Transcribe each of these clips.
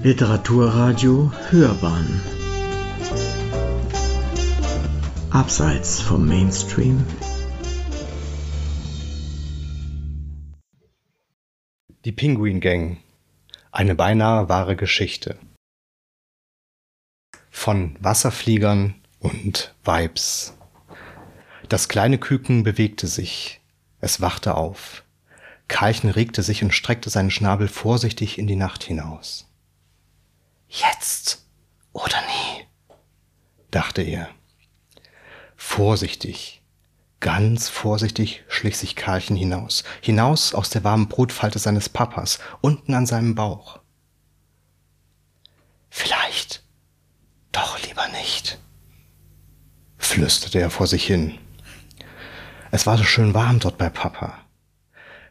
Literaturradio Hörbahn Abseits vom Mainstream Die Pinguin Gang. Eine beinahe wahre Geschichte. Von Wasserfliegern und Vibes. Das kleine Küken bewegte sich. Es wachte auf. Karlchen regte sich und streckte seinen Schnabel vorsichtig in die Nacht hinaus. Jetzt oder nie, dachte er. Vorsichtig, ganz vorsichtig schlich sich Karlchen hinaus, hinaus aus der warmen Brutfalte seines Papas, unten an seinem Bauch. Vielleicht doch lieber nicht, flüsterte er vor sich hin. Es war so schön warm dort bei Papa.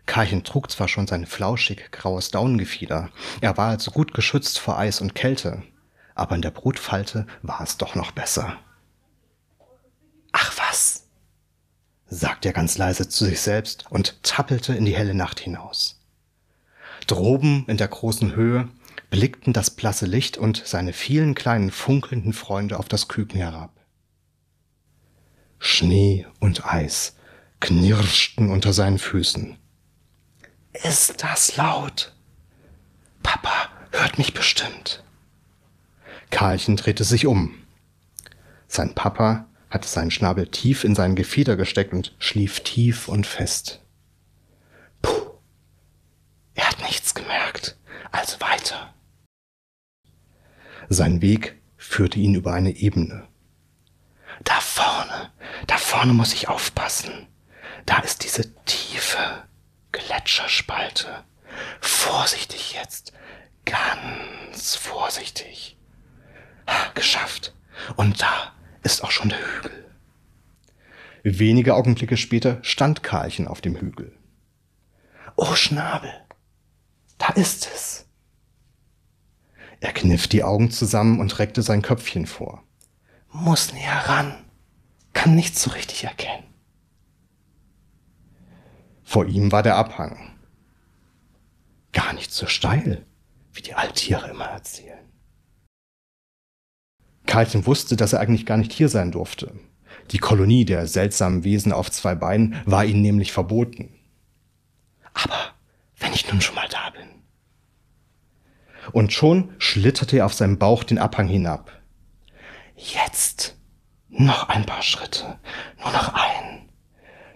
Karchen trug zwar schon sein flauschig graues Daunengefieder, er war also gut geschützt vor Eis und Kälte, aber in der Brutfalte war es doch noch besser. Ach was, sagte er ganz leise zu sich selbst und tappelte in die helle Nacht hinaus. Droben in der großen Höhe blickten das blasse Licht und seine vielen kleinen funkelnden Freunde auf das Küken herab. Schnee und Eis knirschten unter seinen Füßen. Ist das laut? Papa hört mich bestimmt. Karlchen drehte sich um. Sein Papa hatte seinen Schnabel tief in sein Gefieder gesteckt und schlief tief und fest. Puh, er hat nichts gemerkt, also weiter. Sein Weg führte ihn über eine Ebene. Da vorne, da vorne muss ich aufpassen. Da ist diese tiefe, Gletscherspalte. Vorsichtig jetzt. Ganz vorsichtig. Geschafft. Und da ist auch schon der Hügel. Wenige Augenblicke später stand Karlchen auf dem Hügel. Oh Schnabel, da ist es. Er kniff die Augen zusammen und reckte sein Köpfchen vor. Muss näher ran, kann nichts so richtig erkennen. Vor ihm war der Abhang. Gar nicht so steil, wie die Alttiere immer erzählen. Karlchen wusste, dass er eigentlich gar nicht hier sein durfte. Die Kolonie der seltsamen Wesen auf zwei Beinen war ihnen nämlich verboten. Aber wenn ich nun schon mal da bin. Und schon schlitterte er auf seinem Bauch den Abhang hinab. Jetzt noch ein paar Schritte, nur noch ein,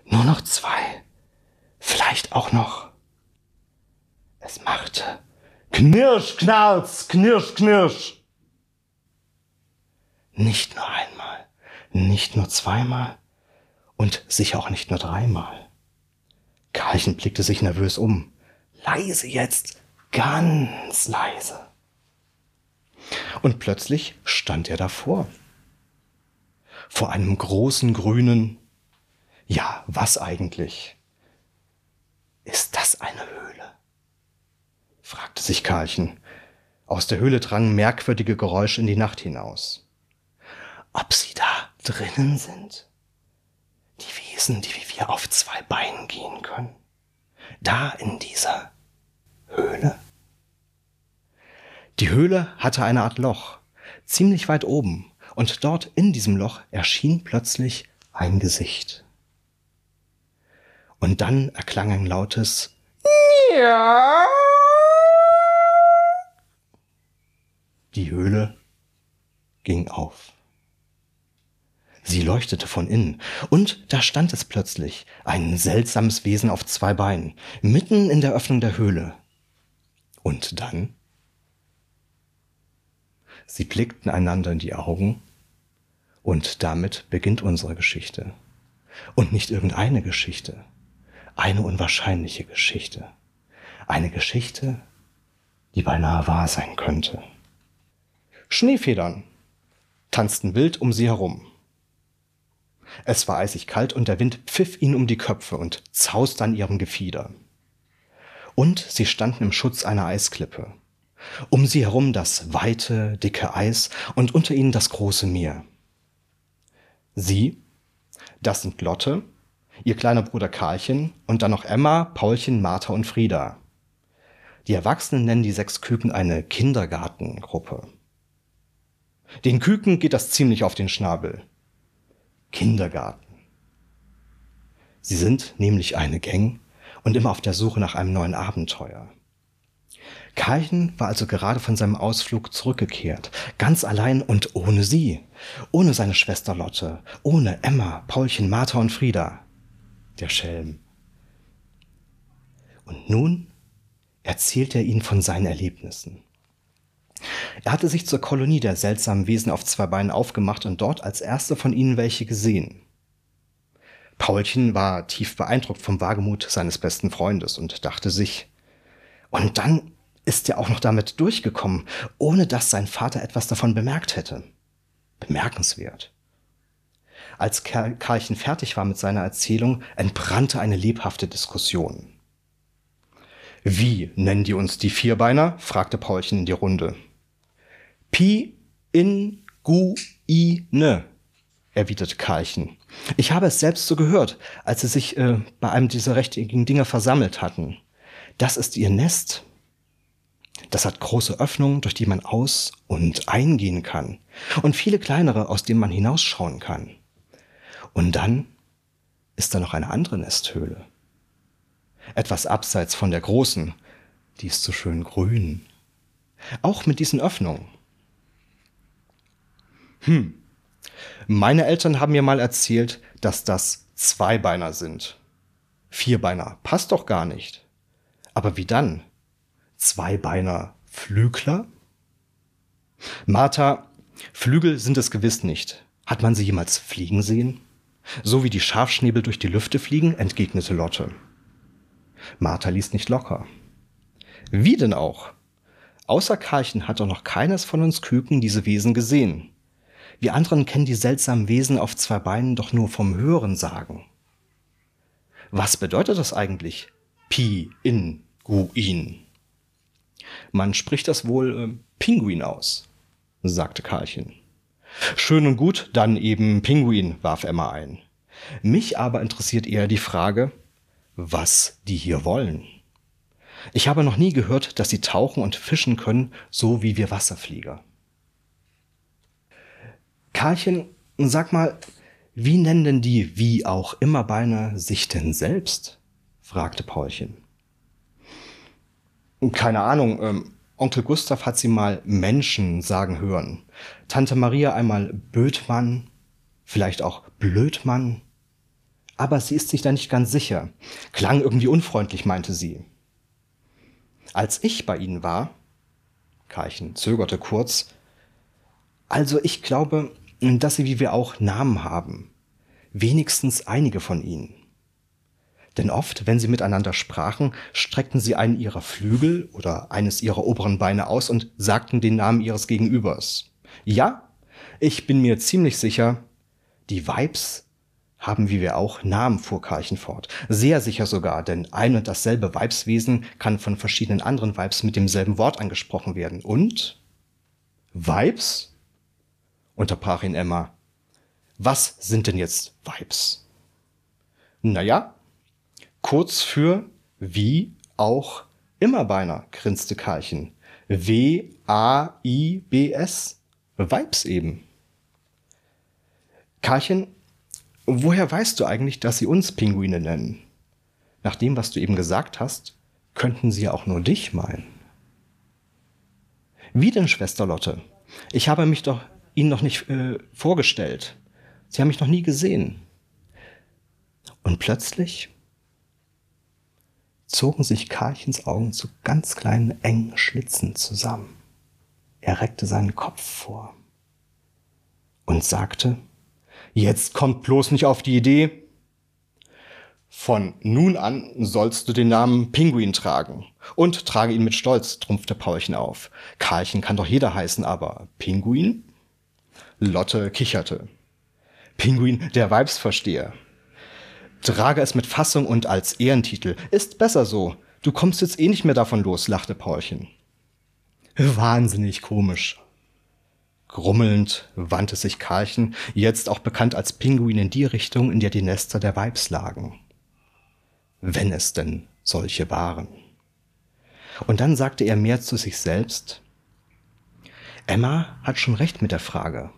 nur noch zwei, Vielleicht auch noch. Es machte Knirsch, Knarz, Knirsch, Knirsch. Nicht nur einmal, nicht nur zweimal und sicher auch nicht nur dreimal. Karlchen blickte sich nervös um. Leise jetzt, ganz leise. Und plötzlich stand er davor. Vor einem großen grünen, ja, was eigentlich? Ist das eine Höhle? fragte sich Karlchen. Aus der Höhle drangen merkwürdige Geräusche in die Nacht hinaus. Ob sie da drinnen sind? Die Wesen, die wie wir auf zwei Beinen gehen können? Da in dieser Höhle? Die Höhle hatte eine Art Loch, ziemlich weit oben, und dort in diesem Loch erschien plötzlich ein Gesicht. Und dann erklang ein lautes Ja. Die Höhle ging auf. Sie leuchtete von innen, und da stand es plötzlich, ein seltsames Wesen auf zwei Beinen, mitten in der Öffnung der Höhle. Und dann? Sie blickten einander in die Augen, und damit beginnt unsere Geschichte. Und nicht irgendeine Geschichte, eine unwahrscheinliche Geschichte. Eine Geschichte, die beinahe wahr sein könnte. Schneefedern tanzten wild um sie herum. Es war eisig kalt und der Wind pfiff ihnen um die Köpfe und zauste an ihrem Gefieder. Und sie standen im Schutz einer Eisklippe. Um sie herum das weite, dicke Eis und unter ihnen das große Meer. Sie, das sind Lotte, ihr kleiner Bruder Karlchen und dann noch Emma, Paulchen, Martha und Frieda. Die Erwachsenen nennen die sechs Küken eine Kindergartengruppe. Den Küken geht das ziemlich auf den Schnabel. Kindergarten. Sie sind nämlich eine Gang und immer auf der Suche nach einem neuen Abenteuer. Karchen war also gerade von seinem Ausflug zurückgekehrt, ganz allein und ohne sie, ohne seine Schwester Lotte, ohne Emma, Paulchen, Martha und Frieda. Der Schelm. Und nun erzählt er ihnen von seinen Erlebnissen. Er hatte sich zur Kolonie der seltsamen Wesen auf zwei Beinen aufgemacht und dort als erster von ihnen welche gesehen. Paulchen war tief beeindruckt vom Wagemut seines besten Freundes und dachte sich, und dann ist er auch noch damit durchgekommen, ohne dass sein Vater etwas davon bemerkt hätte. Bemerkenswert. Als Karlchen fertig war mit seiner Erzählung, entbrannte eine lebhafte Diskussion. Wie nennen die uns die Vierbeiner? fragte Paulchen in die Runde. Pi in gu i ne, erwiderte Karlchen. Ich habe es selbst so gehört, als sie sich äh, bei einem dieser rechteckigen Dinge versammelt hatten. Das ist ihr Nest. Das hat große Öffnungen, durch die man aus- und eingehen kann. Und viele kleinere, aus denen man hinausschauen kann. Und dann ist da noch eine andere Nesthöhle. Etwas abseits von der großen. Die ist so schön grün. Auch mit diesen Öffnungen. Hm. Meine Eltern haben mir mal erzählt, dass das Zweibeiner sind. Vierbeiner passt doch gar nicht. Aber wie dann? Zweibeiner Flügler? Martha, Flügel sind es gewiss nicht. Hat man sie jemals fliegen sehen? So wie die Schafschnäbel durch die Lüfte fliegen, entgegnete Lotte. Martha ließ nicht locker. Wie denn auch? Außer Karlchen hat doch noch keines von uns Küken diese Wesen gesehen. Wir anderen kennen die seltsamen Wesen auf zwei Beinen doch nur vom Hören sagen. Was bedeutet das eigentlich? Pi, in, gu, in. Man spricht das wohl äh, Pinguin aus, sagte Karlchen. Schön und gut, dann eben Pinguin, warf Emma ein. Mich aber interessiert eher die Frage, was die hier wollen. Ich habe noch nie gehört, dass sie tauchen und fischen können, so wie wir Wasserflieger. Karlchen, sag mal, wie nennen denn die wie auch immer Beine sich denn selbst? fragte Paulchen. Keine Ahnung, ähm, Onkel Gustav hat sie mal Menschen sagen hören. Tante Maria einmal Bötmann, vielleicht auch Blödmann aber sie ist sich da nicht ganz sicher. Klang irgendwie unfreundlich, meinte sie. Als ich bei ihnen war, Karchen zögerte kurz, also ich glaube, dass sie wie wir auch Namen haben. Wenigstens einige von ihnen. Denn oft, wenn sie miteinander sprachen, streckten sie einen ihrer Flügel oder eines ihrer oberen Beine aus und sagten den Namen ihres Gegenübers. Ja, ich bin mir ziemlich sicher, die Weibs haben wie wir auch Namen, fuhr Karlchen fort. Sehr sicher sogar, denn ein und dasselbe Weibswesen kann von verschiedenen anderen Weibs mit demselben Wort angesprochen werden. Und? Weibs? unterbrach ihn Emma. Was sind denn jetzt Weibs? Naja, kurz für wie auch immer beinahe, grinste Karlchen. W-A-I-B-S. Weibs eben. Karlchen Woher weißt du eigentlich, dass sie uns Pinguine nennen? Nach dem, was du eben gesagt hast, könnten sie ja auch nur dich meinen. Wie denn, Schwester Lotte? Ich habe mich doch Ihnen noch nicht äh, vorgestellt. Sie haben mich noch nie gesehen. Und plötzlich zogen sich Karlchens Augen zu ganz kleinen, engen Schlitzen zusammen. Er reckte seinen Kopf vor und sagte, Jetzt kommt bloß nicht auf die Idee. Von nun an sollst du den Namen Pinguin tragen. Und trage ihn mit Stolz, trumpfte Paulchen auf. Karlchen kann doch jeder heißen, aber Pinguin? Lotte kicherte. Pinguin, der Weibsversteher. Trage es mit Fassung und als Ehrentitel. Ist besser so. Du kommst jetzt eh nicht mehr davon los, lachte Paulchen. Wahnsinnig komisch, Grummelnd wandte sich Karlchen, jetzt auch bekannt als Pinguin, in die Richtung, in der die Nester der Weibs lagen. Wenn es denn solche waren. Und dann sagte er mehr zu sich selbst, Emma hat schon recht mit der Frage,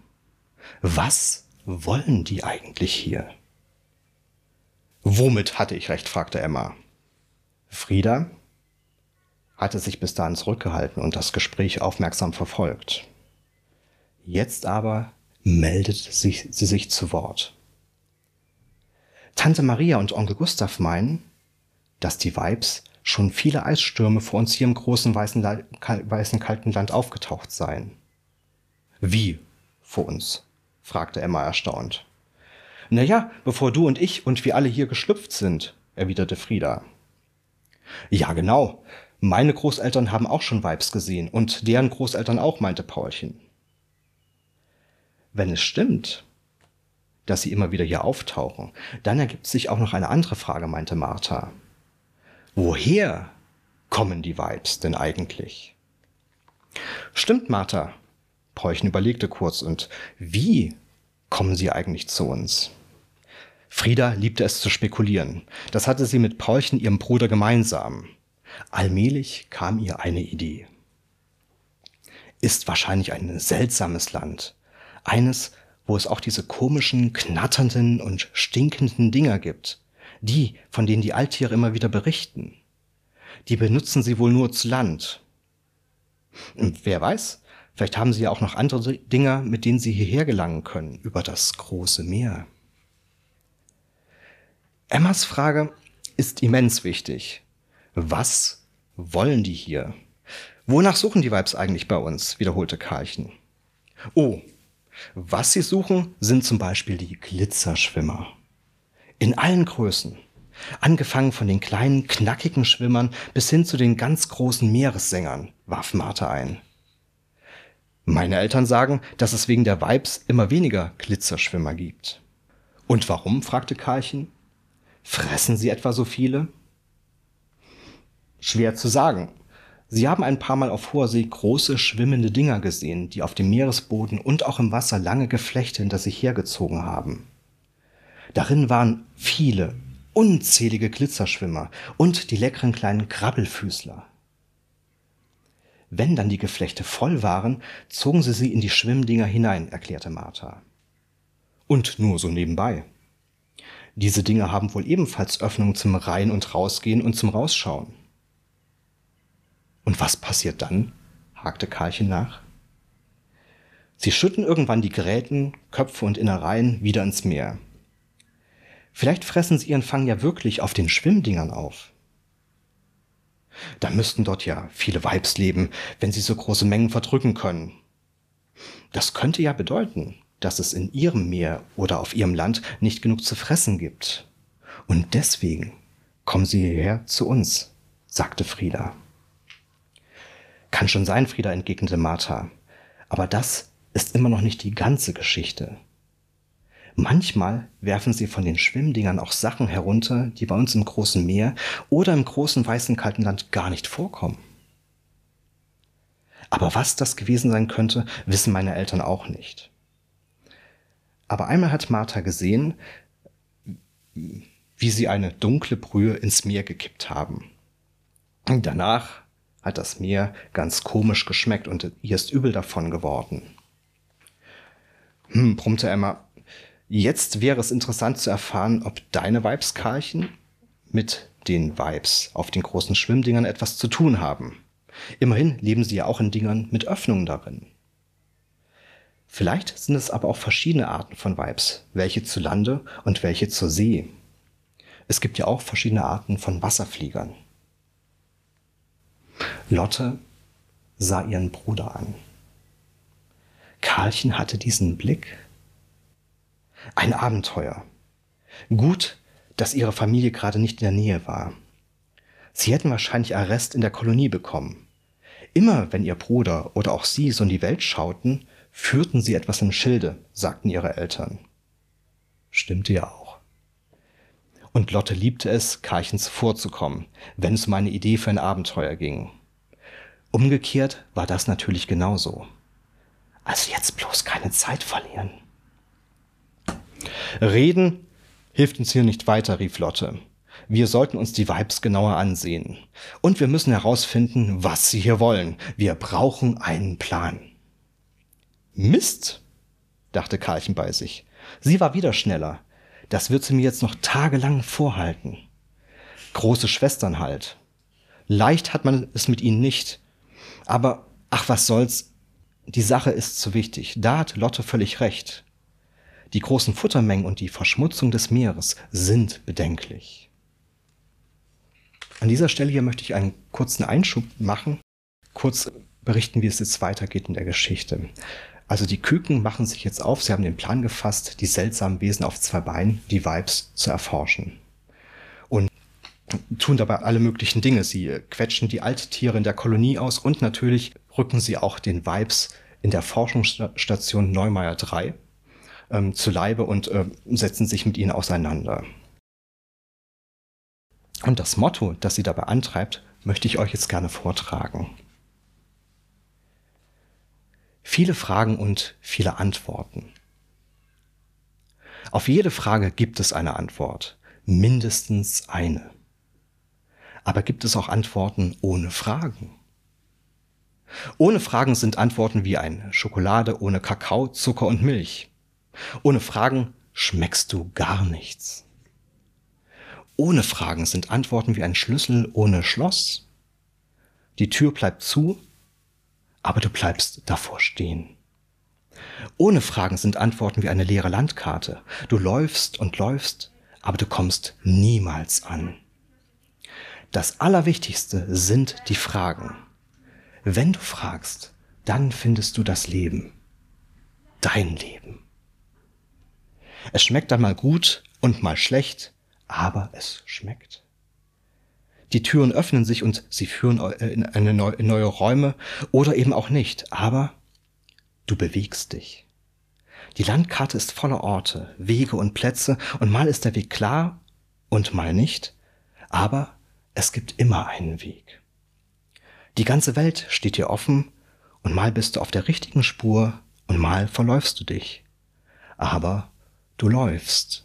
was wollen die eigentlich hier? Womit hatte ich recht? fragte Emma. Frieda hatte sich bis dahin zurückgehalten und das Gespräch aufmerksam verfolgt. Jetzt aber meldet sich, sie sich zu Wort. Tante Maria und Onkel Gustav meinen, dass die Weibs schon viele Eisstürme vor uns hier im großen weißen, weißen kalten Land aufgetaucht seien. Wie vor uns? fragte Emma erstaunt. Naja, bevor du und ich und wir alle hier geschlüpft sind, erwiderte Frieda. Ja, genau. Meine Großeltern haben auch schon Weibs gesehen und deren Großeltern auch, meinte Paulchen. Wenn es stimmt, dass sie immer wieder hier auftauchen, dann ergibt sich auch noch eine andere Frage, meinte Martha. Woher kommen die Weibs denn eigentlich? Stimmt, Martha. Paulchen überlegte kurz. Und wie kommen sie eigentlich zu uns? Frieda liebte es zu spekulieren. Das hatte sie mit Paulchen, ihrem Bruder, gemeinsam. Allmählich kam ihr eine Idee. Ist wahrscheinlich ein seltsames Land. Eines, wo es auch diese komischen, knatternden und stinkenden Dinger gibt. Die, von denen die Alttiere immer wieder berichten. Die benutzen sie wohl nur zu Land. Und wer weiß, vielleicht haben sie ja auch noch andere Dinger, mit denen sie hierher gelangen können, über das große Meer. Emmas Frage ist immens wichtig. Was wollen die hier? Wonach suchen die Weibs eigentlich bei uns? wiederholte Karlchen. Oh, was sie suchen, sind zum Beispiel die Glitzerschwimmer. In allen Größen. Angefangen von den kleinen, knackigen Schwimmern bis hin zu den ganz großen Meeressängern, warf Martha ein. Meine Eltern sagen, dass es wegen der Weibs immer weniger Glitzerschwimmer gibt. Und warum? fragte Karlchen. Fressen sie etwa so viele? Schwer zu sagen. Sie haben ein paar Mal auf hoher See große schwimmende Dinger gesehen, die auf dem Meeresboden und auch im Wasser lange Geflechte hinter sich hergezogen haben. Darin waren viele, unzählige Glitzerschwimmer und die leckeren kleinen Krabbelfüßler. Wenn dann die Geflechte voll waren, zogen sie sie in die Schwimmdinger hinein, erklärte Martha. Und nur so nebenbei. Diese Dinge haben wohl ebenfalls Öffnungen zum Rein- und Rausgehen und zum Rausschauen. Und was passiert dann? hakte Karlchen nach. Sie schütten irgendwann die Gräten, Köpfe und Innereien wieder ins Meer. Vielleicht fressen sie ihren Fang ja wirklich auf den Schwimmdingern auf. Da müssten dort ja viele Weibs leben, wenn sie so große Mengen verdrücken können. Das könnte ja bedeuten, dass es in ihrem Meer oder auf ihrem Land nicht genug zu fressen gibt. Und deswegen kommen sie hierher zu uns, sagte Frieda. Kann schon sein, Frieda, entgegnete Martha. Aber das ist immer noch nicht die ganze Geschichte. Manchmal werfen sie von den Schwimmdingern auch Sachen herunter, die bei uns im großen Meer oder im großen weißen kalten Land gar nicht vorkommen. Aber was das gewesen sein könnte, wissen meine Eltern auch nicht. Aber einmal hat Martha gesehen, wie sie eine dunkle Brühe ins Meer gekippt haben. Und danach hat das Meer ganz komisch geschmeckt und ihr ist übel davon geworden. Hm, brummte Emma. Jetzt wäre es interessant zu erfahren, ob deine Weibskarchen mit den Weibs auf den großen Schwimmdingern etwas zu tun haben. Immerhin leben sie ja auch in Dingern mit Öffnungen darin. Vielleicht sind es aber auch verschiedene Arten von Vibes, welche zu Lande und welche zur See. Es gibt ja auch verschiedene Arten von Wasserfliegern. Lotte sah ihren Bruder an. Karlchen hatte diesen Blick. Ein Abenteuer. Gut, dass ihre Familie gerade nicht in der Nähe war. Sie hätten wahrscheinlich Arrest in der Kolonie bekommen. Immer wenn ihr Bruder oder auch sie so in die Welt schauten, führten sie etwas im Schilde, sagten ihre Eltern. Stimmte ja auch. Und Lotte liebte es, Karchen zuvorzukommen, wenn es um eine Idee für ein Abenteuer ging. Umgekehrt war das natürlich genauso. Also jetzt bloß keine Zeit verlieren. Reden hilft uns hier nicht weiter, rief Lotte. Wir sollten uns die Vibes genauer ansehen. Und wir müssen herausfinden, was sie hier wollen. Wir brauchen einen Plan. Mist, dachte Karlchen bei sich. Sie war wieder schneller. Das wird sie mir jetzt noch tagelang vorhalten. Große Schwestern halt. Leicht hat man es mit ihnen nicht. Aber ach, was soll's. Die Sache ist zu wichtig. Da hat Lotte völlig recht. Die großen Futtermengen und die Verschmutzung des Meeres sind bedenklich. An dieser Stelle hier möchte ich einen kurzen Einschub machen, kurz berichten, wie es jetzt weitergeht in der Geschichte. Also die Küken machen sich jetzt auf, sie haben den Plan gefasst, die seltsamen Wesen auf zwei Beinen, die Vibes, zu erforschen. Und tun dabei alle möglichen Dinge. Sie quetschen die Alttiere in der Kolonie aus und natürlich rücken sie auch den Vibes in der Forschungsstation Neumeier 3 ähm, zu Leibe und äh, setzen sich mit ihnen auseinander. Und das Motto, das sie dabei antreibt, möchte ich euch jetzt gerne vortragen. Viele Fragen und viele Antworten. Auf jede Frage gibt es eine Antwort, mindestens eine. Aber gibt es auch Antworten ohne Fragen? Ohne Fragen sind Antworten wie ein Schokolade ohne Kakao, Zucker und Milch. Ohne Fragen schmeckst du gar nichts. Ohne Fragen sind Antworten wie ein Schlüssel ohne Schloss. Die Tür bleibt zu, aber du bleibst davor stehen. Ohne Fragen sind Antworten wie eine leere Landkarte. Du läufst und läufst, aber du kommst niemals an. Das Allerwichtigste sind die Fragen. Wenn du fragst, dann findest du das Leben. Dein Leben. Es schmeckt dann mal gut und mal schlecht, aber es schmeckt. Die Türen öffnen sich und sie führen in, eine neue, in neue Räume oder eben auch nicht, aber du bewegst dich. Die Landkarte ist voller Orte, Wege und Plätze und mal ist der Weg klar und mal nicht, aber es gibt immer einen Weg. Die ganze Welt steht dir offen und mal bist du auf der richtigen Spur und mal verläufst du dich. Aber du läufst.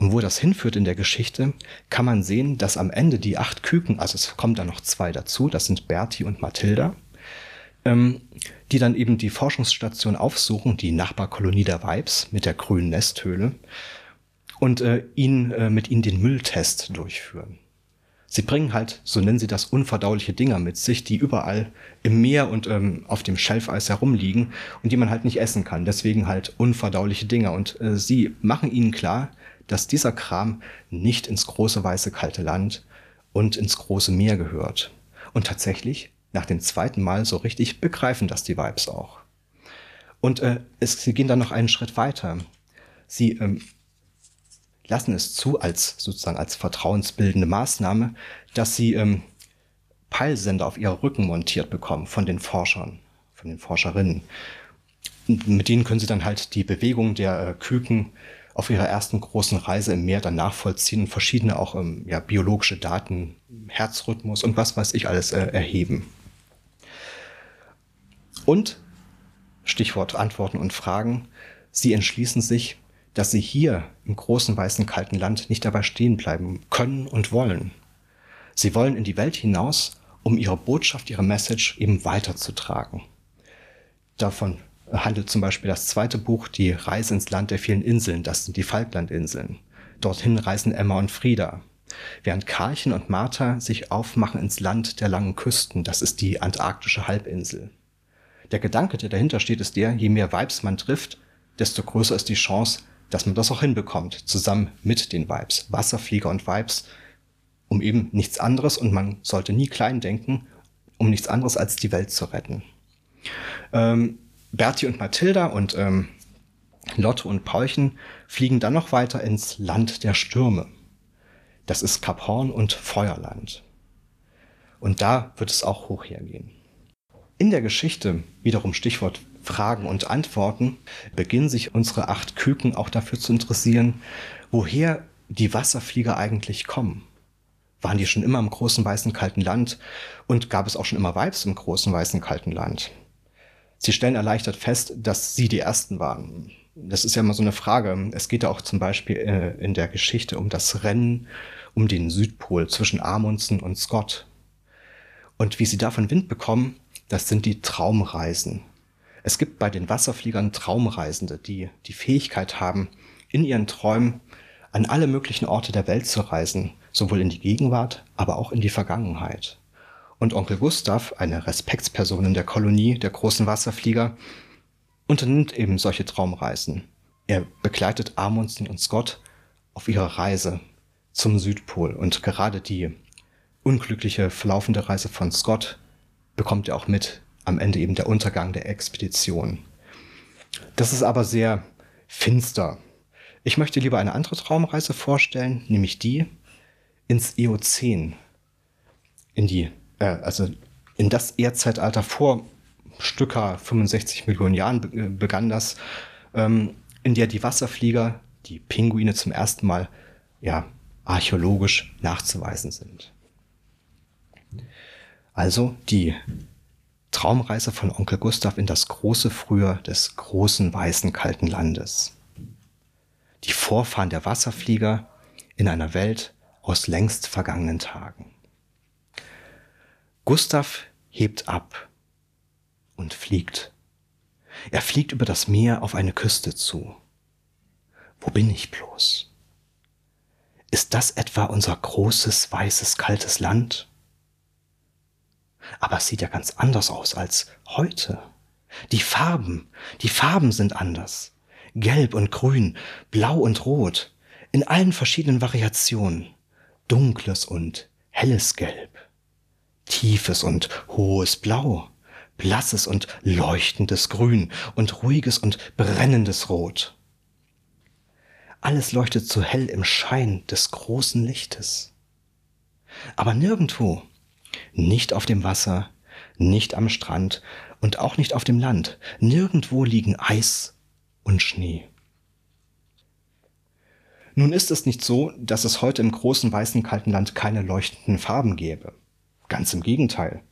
Und wo das hinführt in der Geschichte, kann man sehen, dass am Ende die acht Küken, also es kommen da noch zwei dazu, das sind Bertie und Mathilda, ähm, die dann eben die Forschungsstation aufsuchen, die Nachbarkolonie der Weibs mit der grünen Nesthöhle und äh, ihn, äh, mit ihnen den Mülltest durchführen. Sie bringen halt, so nennen sie das, unverdauliche Dinger mit sich, die überall im Meer und ähm, auf dem Schelfeis herumliegen und die man halt nicht essen kann. Deswegen halt unverdauliche Dinger. Und äh, sie machen ihnen klar, dass dieser Kram nicht ins große weiße kalte Land und ins große Meer gehört. Und tatsächlich, nach dem zweiten Mal so richtig, begreifen das die Vibes auch. Und äh, es, sie gehen dann noch einen Schritt weiter. Sie ähm, lassen es zu, als sozusagen als vertrauensbildende Maßnahme, dass sie ähm, Peilsender auf ihre Rücken montiert bekommen von den Forschern, von den Forscherinnen. Und mit denen können sie dann halt die Bewegung der äh, Küken auf ihrer ersten großen Reise im Meer dann nachvollziehen und verschiedene auch ähm, ja, biologische Daten, Herzrhythmus und was weiß ich alles äh, erheben. Und, Stichwort Antworten und Fragen, sie entschließen sich, dass sie hier im großen weißen kalten Land nicht dabei stehen bleiben können und wollen. Sie wollen in die Welt hinaus, um ihre Botschaft, ihre Message eben weiterzutragen. Davon handelt zum Beispiel das zweite Buch Die Reise ins Land der vielen Inseln, das sind die Falklandinseln. Dorthin reisen Emma und Frieda. Während Karlchen und Martha sich aufmachen ins Land der langen Küsten, das ist die antarktische Halbinsel. Der Gedanke, der dahinter steht, ist der, je mehr Vibes man trifft, desto größer ist die Chance, dass man das auch hinbekommt, zusammen mit den Vibes, Wasserflieger und Vibes, um eben nichts anderes, und man sollte nie klein denken, um nichts anderes als die Welt zu retten. Ähm, Bertie und Mathilda und ähm, Lotte und Paulchen fliegen dann noch weiter ins Land der Stürme. Das ist Kap Horn und Feuerland. Und da wird es auch hoch hergehen. In der Geschichte, wiederum Stichwort Fragen und Antworten beginnen sich unsere acht Küken auch dafür zu interessieren, woher die Wasserflieger eigentlich kommen. Waren die schon immer im großen weißen kalten Land und gab es auch schon immer Weibs im großen weißen kalten Land? Sie stellen erleichtert fest, dass sie die ersten waren. das ist ja immer so eine Frage. Es geht ja auch zum Beispiel äh, in der Geschichte um das Rennen um den Südpol zwischen Amundsen und Scott. Und wie sie davon Wind bekommen, das sind die Traumreisen. Es gibt bei den Wasserfliegern Traumreisende, die die Fähigkeit haben, in ihren Träumen an alle möglichen Orte der Welt zu reisen, sowohl in die Gegenwart, aber auch in die Vergangenheit. Und Onkel Gustav, eine Respektsperson in der Kolonie der großen Wasserflieger, unternimmt eben solche Traumreisen. Er begleitet Amundsen und Scott auf ihrer Reise zum Südpol und gerade die unglückliche verlaufende Reise von Scott bekommt er auch mit am Ende eben der Untergang der Expedition. Das ist aber sehr finster. Ich möchte lieber eine andere Traumreise vorstellen, nämlich die ins Eozän, in die, äh, also in das Erdzeitalter vor Stücker 65 Millionen Jahren begann das, ähm, in der die Wasserflieger, die Pinguine zum ersten Mal ja archäologisch nachzuweisen sind. Also die Traumreise von Onkel Gustav in das große Frühjahr des großen weißen kalten Landes. Die Vorfahren der Wasserflieger in einer Welt aus längst vergangenen Tagen. Gustav hebt ab und fliegt. Er fliegt über das Meer auf eine Küste zu. Wo bin ich bloß? Ist das etwa unser großes, weißes, kaltes Land? Aber es sieht ja ganz anders aus als heute. Die Farben, die Farben sind anders. Gelb und grün, blau und rot, in allen verschiedenen Variationen. Dunkles und helles Gelb, tiefes und hohes Blau, blasses und leuchtendes Grün und ruhiges und brennendes Rot. Alles leuchtet so hell im Schein des großen Lichtes. Aber nirgendwo nicht auf dem Wasser, nicht am Strand und auch nicht auf dem Land. Nirgendwo liegen Eis und Schnee. Nun ist es nicht so, dass es heute im großen weißen kalten Land keine leuchtenden Farben gäbe. Ganz im Gegenteil.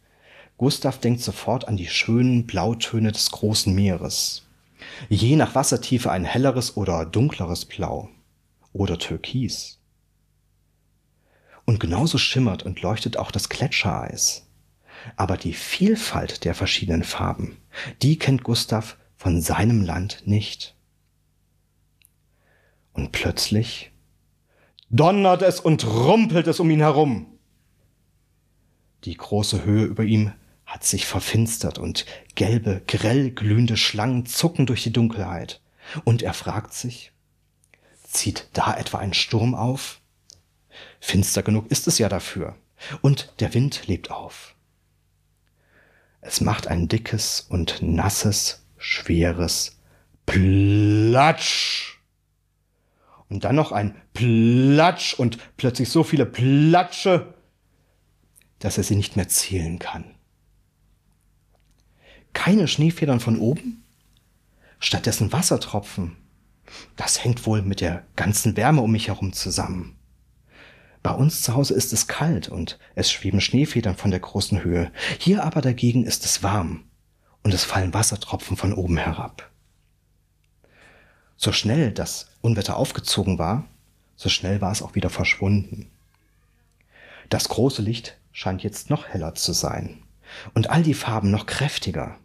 Gustav denkt sofort an die schönen Blautöne des großen Meeres. Je nach Wassertiefe ein helleres oder dunkleres Blau oder Türkis. Und genauso schimmert und leuchtet auch das Gletschereis. Aber die Vielfalt der verschiedenen Farben, die kennt Gustav von seinem Land nicht. Und plötzlich donnert es und rumpelt es um ihn herum. Die große Höhe über ihm hat sich verfinstert und gelbe, grell glühende Schlangen zucken durch die Dunkelheit. Und er fragt sich, zieht da etwa ein Sturm auf? Finster genug ist es ja dafür. Und der Wind lebt auf. Es macht ein dickes und nasses, schweres Platsch. Und dann noch ein Platsch und plötzlich so viele Platsche, dass er sie nicht mehr zählen kann. Keine Schneefedern von oben, stattdessen Wassertropfen. Das hängt wohl mit der ganzen Wärme um mich herum zusammen. Bei uns zu Hause ist es kalt und es schweben Schneefedern von der großen Höhe. Hier aber dagegen ist es warm und es fallen Wassertropfen von oben herab. So schnell das Unwetter aufgezogen war, so schnell war es auch wieder verschwunden. Das große Licht scheint jetzt noch heller zu sein und all die Farben noch kräftiger.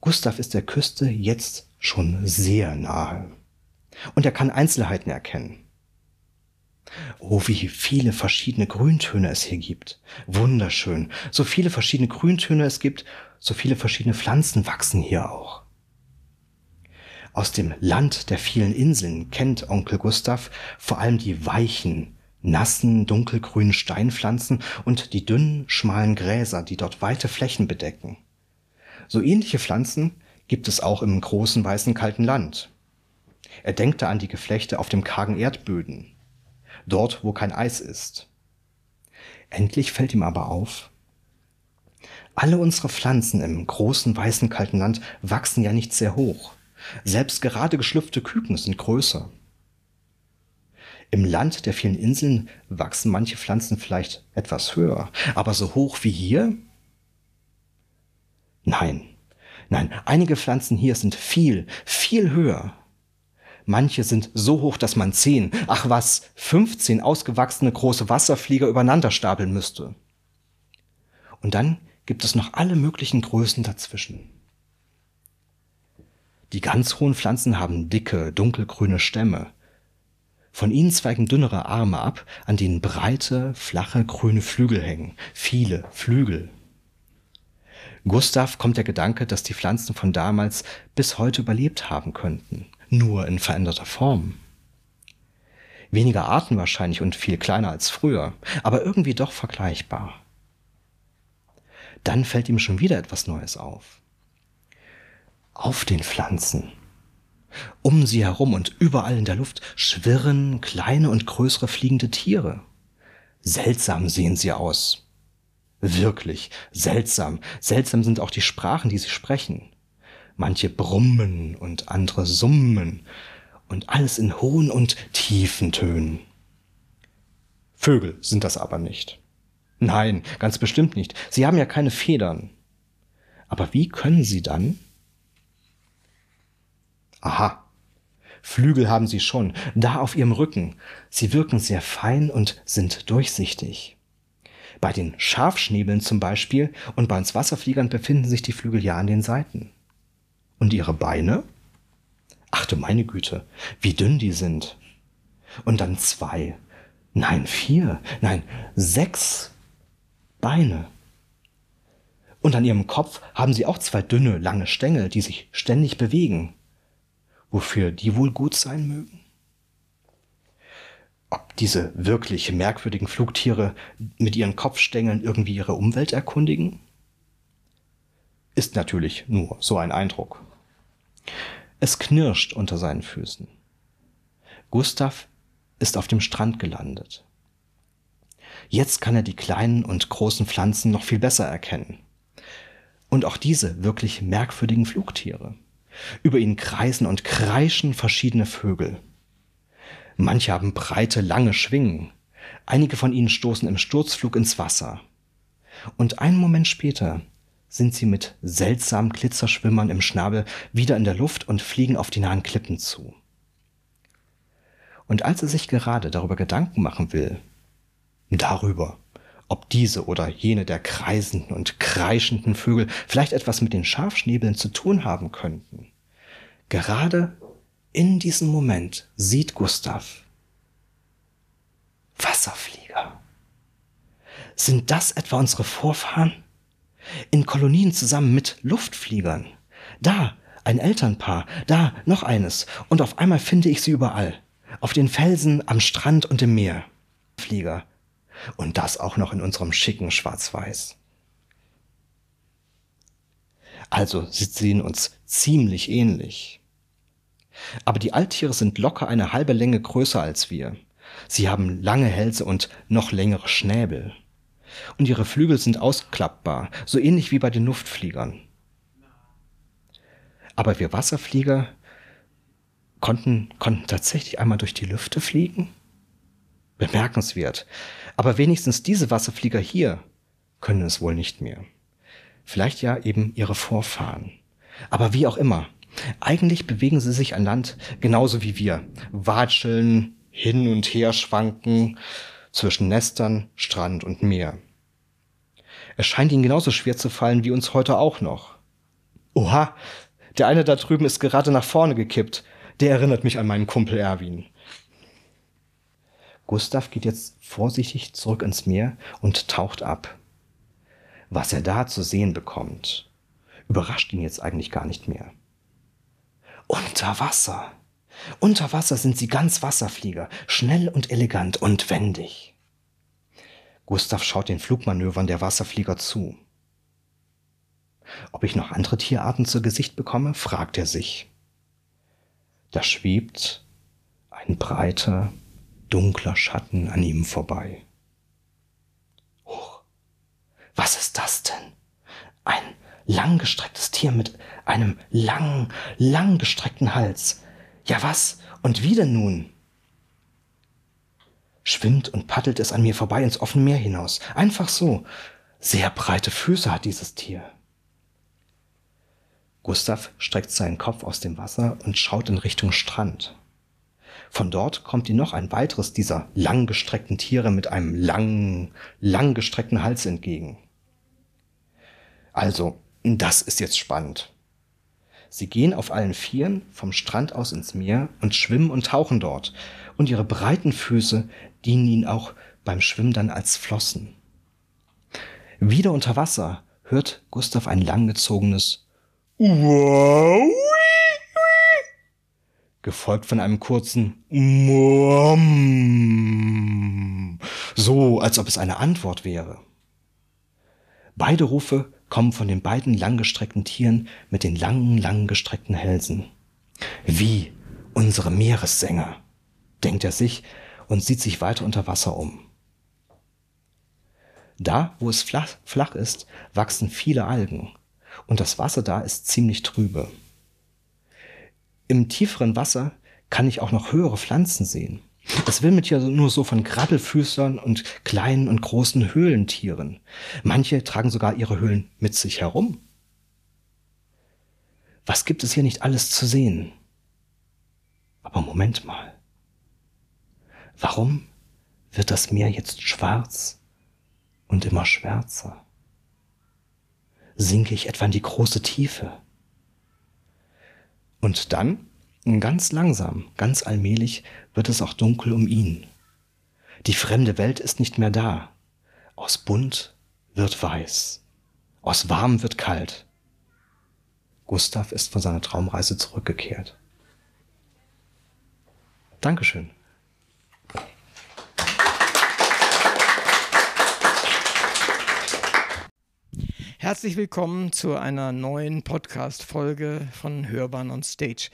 Gustav ist der Küste jetzt schon sehr nahe und er kann Einzelheiten erkennen. Oh, wie viele verschiedene Grüntöne es hier gibt. Wunderschön. So viele verschiedene Grüntöne es gibt, so viele verschiedene Pflanzen wachsen hier auch. Aus dem Land der vielen Inseln kennt Onkel Gustav vor allem die weichen, nassen, dunkelgrünen Steinpflanzen und die dünnen, schmalen Gräser, die dort weite Flächen bedecken. So ähnliche Pflanzen gibt es auch im großen weißen kalten Land. Er denkt da an die Geflechte auf dem kargen Erdböden, dort wo kein Eis ist. Endlich fällt ihm aber auf, alle unsere Pflanzen im großen weißen kalten Land wachsen ja nicht sehr hoch. Selbst gerade geschlüpfte Küken sind größer. Im Land der vielen Inseln wachsen manche Pflanzen vielleicht etwas höher, aber so hoch wie hier? Nein, Nein, einige Pflanzen hier sind viel, viel höher. Manche sind so hoch, dass man zehn, ach was, 15 ausgewachsene große Wasserflieger übereinander stapeln müsste. Und dann gibt es noch alle möglichen Größen dazwischen. Die ganz hohen Pflanzen haben dicke, dunkelgrüne Stämme. Von ihnen zweigen dünnere Arme ab, an denen breite, flache, grüne Flügel hängen. Viele Flügel. Gustav kommt der Gedanke, dass die Pflanzen von damals bis heute überlebt haben könnten, nur in veränderter Form. Weniger Arten wahrscheinlich und viel kleiner als früher, aber irgendwie doch vergleichbar. Dann fällt ihm schon wieder etwas Neues auf. Auf den Pflanzen. Um sie herum und überall in der Luft schwirren kleine und größere fliegende Tiere. Seltsam sehen sie aus. Wirklich seltsam. Seltsam sind auch die Sprachen, die sie sprechen. Manche brummen und andere summen und alles in hohen und tiefen Tönen. Vögel sind das aber nicht. Nein, ganz bestimmt nicht. Sie haben ja keine Federn. Aber wie können sie dann? Aha. Flügel haben sie schon, da auf ihrem Rücken. Sie wirken sehr fein und sind durchsichtig. Bei den Schafschnäbeln zum Beispiel und bei uns Wasserfliegern befinden sich die Flügel ja an den Seiten. Und ihre Beine? Ach du meine Güte, wie dünn die sind. Und dann zwei, nein vier, nein sechs Beine. Und an ihrem Kopf haben sie auch zwei dünne, lange Stängel, die sich ständig bewegen. Wofür die wohl gut sein mögen? ob diese wirklich merkwürdigen Flugtiere mit ihren Kopfstängeln irgendwie ihre Umwelt erkundigen? Ist natürlich nur so ein Eindruck. Es knirscht unter seinen Füßen. Gustav ist auf dem Strand gelandet. Jetzt kann er die kleinen und großen Pflanzen noch viel besser erkennen. Und auch diese wirklich merkwürdigen Flugtiere. Über ihn kreisen und kreischen verschiedene Vögel. Manche haben breite, lange Schwingen. Einige von ihnen stoßen im Sturzflug ins Wasser. Und einen Moment später sind sie mit seltsamen Glitzerschwimmern im Schnabel wieder in der Luft und fliegen auf die nahen Klippen zu. Und als er sich gerade darüber Gedanken machen will, darüber, ob diese oder jene der kreisenden und kreischenden Vögel vielleicht etwas mit den Schafschnäbeln zu tun haben könnten, gerade in diesem Moment sieht Gustav Wasserflieger. Sind das etwa unsere Vorfahren? In Kolonien zusammen mit Luftfliegern. Da ein Elternpaar, da noch eines, und auf einmal finde ich sie überall. Auf den Felsen, am Strand und im Meer. Flieger. Und das auch noch in unserem schicken Schwarz-Weiß. Also, sie sehen uns ziemlich ähnlich. Aber die Alttiere sind locker eine halbe Länge größer als wir. Sie haben lange Hälse und noch längere Schnäbel. Und ihre Flügel sind ausklappbar, so ähnlich wie bei den Luftfliegern. Aber wir Wasserflieger konnten, konnten tatsächlich einmal durch die Lüfte fliegen? Bemerkenswert. Aber wenigstens diese Wasserflieger hier können es wohl nicht mehr. Vielleicht ja eben ihre Vorfahren. Aber wie auch immer, eigentlich bewegen sie sich an Land genauso wie wir, watscheln, hin und her schwanken zwischen Nestern, Strand und Meer. Es scheint ihnen genauso schwer zu fallen wie uns heute auch noch. Oha, der eine da drüben ist gerade nach vorne gekippt. Der erinnert mich an meinen Kumpel Erwin. Gustav geht jetzt vorsichtig zurück ins Meer und taucht ab. Was er da zu sehen bekommt, überrascht ihn jetzt eigentlich gar nicht mehr. Unter Wasser. Unter Wasser sind sie ganz Wasserflieger, schnell und elegant und wendig. Gustav schaut den Flugmanövern der Wasserflieger zu. Ob ich noch andere Tierarten zu Gesicht bekomme, fragt er sich. Da schwebt ein breiter, dunkler Schatten an ihm vorbei. Huch, was ist das denn? Ein langgestrecktes Tier mit einem langen, langgestreckten Hals. Ja was? Und wie denn nun? Schwimmt und paddelt es an mir vorbei ins offene Meer hinaus. Einfach so. Sehr breite Füße hat dieses Tier. Gustav streckt seinen Kopf aus dem Wasser und schaut in Richtung Strand. Von dort kommt ihm noch ein weiteres dieser langgestreckten Tiere mit einem langen, langgestreckten Hals entgegen. Also, das ist jetzt spannend. Sie gehen auf allen Vieren vom Strand aus ins Meer und schwimmen und tauchen dort. Und ihre breiten Füße dienen ihnen auch beim Schwimmen dann als Flossen. Wieder unter Wasser hört Gustav ein langgezogenes Wow, gefolgt von einem kurzen Muam, so als ob es eine Antwort wäre. Beide Rufe kommen von den beiden langgestreckten Tieren mit den langen, langgestreckten Hälsen. Wie unsere Meeressänger, denkt er sich und sieht sich weiter unter Wasser um. Da, wo es flach, flach ist, wachsen viele Algen und das Wasser da ist ziemlich trübe. Im tieferen Wasser kann ich auch noch höhere Pflanzen sehen. Es wimmelt ja nur so von Krabbelfüßern und kleinen und großen Höhlentieren. Manche tragen sogar ihre Höhlen mit sich herum. Was gibt es hier nicht alles zu sehen? Aber Moment mal. Warum wird das Meer jetzt schwarz und immer schwärzer? Sinke ich etwa in die große Tiefe? Und dann Ganz langsam, ganz allmählich wird es auch dunkel um ihn. Die fremde Welt ist nicht mehr da. Aus bunt wird weiß. Aus warm wird kalt. Gustav ist von seiner Traumreise zurückgekehrt. Dankeschön. Herzlich willkommen zu einer neuen Podcast-Folge von Hörbahn on Stage.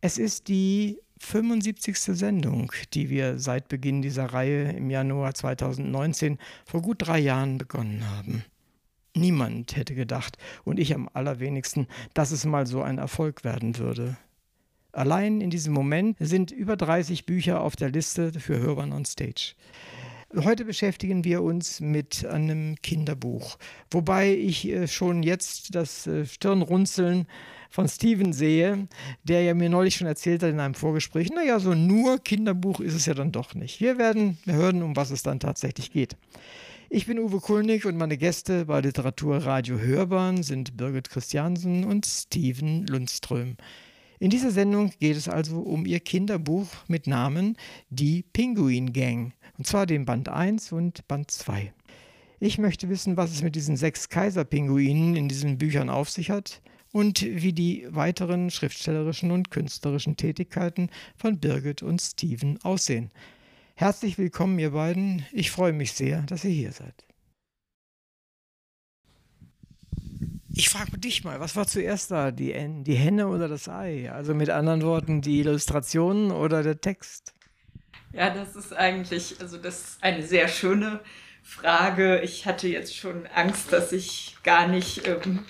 Es ist die 75. Sendung, die wir seit Beginn dieser Reihe im Januar 2019 vor gut drei Jahren begonnen haben. Niemand hätte gedacht, und ich am allerwenigsten, dass es mal so ein Erfolg werden würde. Allein in diesem Moment sind über 30 Bücher auf der Liste für Hörern on Stage. Heute beschäftigen wir uns mit einem Kinderbuch, wobei ich äh, schon jetzt das äh, Stirnrunzeln von Steven sehe, der ja mir neulich schon erzählt hat in einem Vorgespräch, naja, so nur Kinderbuch ist es ja dann doch nicht. Wir werden hören, um was es dann tatsächlich geht. Ich bin Uwe Kulnig und meine Gäste bei Literaturradio Hörbahn sind Birgit Christiansen und Steven Lundström. In dieser Sendung geht es also um ihr Kinderbuch mit Namen Die Pinguin Gang, und zwar den Band 1 und Band 2. Ich möchte wissen, was es mit diesen sechs Kaiserpinguinen in diesen Büchern auf sich hat und wie die weiteren schriftstellerischen und künstlerischen Tätigkeiten von Birgit und Steven aussehen. Herzlich willkommen, ihr beiden. Ich freue mich sehr, dass ihr hier seid. Ich frage dich mal, was war zuerst da, die, Henne oder das Ei? Also mit anderen Worten, die Illustrationen oder der Text? Ja, das ist eigentlich, also das ist eine sehr schöne Frage. Ich hatte jetzt schon Angst, dass ich gar nicht ähm,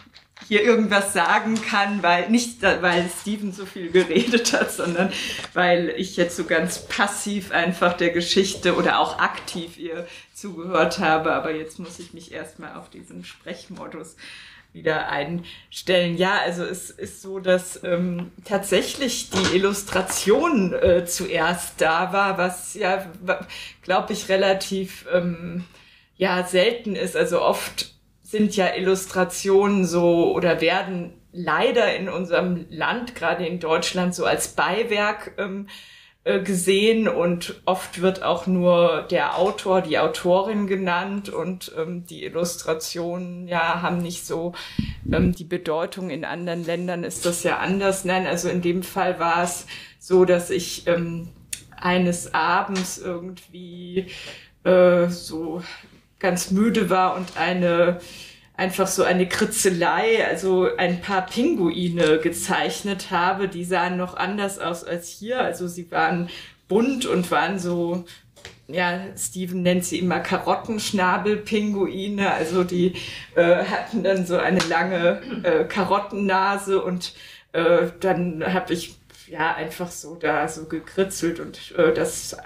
hier irgendwas sagen kann, weil nicht, weil Steven so viel geredet hat, sondern weil ich jetzt so ganz passiv einfach der Geschichte oder auch aktiv ihr zugehört habe. Aber jetzt muss ich mich erstmal auf diesen Sprechmodus wieder einstellen. Ja, also es ist so, dass ähm, tatsächlich die Illustration äh, zuerst da war, was ja, glaube ich, relativ ähm, ja selten ist. Also oft sind ja Illustrationen so oder werden leider in unserem Land, gerade in Deutschland, so als Beiwerk ähm, äh, gesehen und oft wird auch nur der Autor, die Autorin genannt und ähm, die Illustrationen ja haben nicht so ähm, die Bedeutung. In anderen Ländern ist das ja anders. Nein, also in dem Fall war es so, dass ich ähm, eines Abends irgendwie äh, so ganz müde war und eine einfach so eine Kritzelei, also ein paar Pinguine gezeichnet habe. Die sahen noch anders aus als hier. Also sie waren bunt und waren so, ja, Steven nennt sie immer Karottenschnabelpinguine. Also die äh, hatten dann so eine lange äh, Karottennase und äh, dann habe ich ja einfach so da so gekritzelt und äh, das,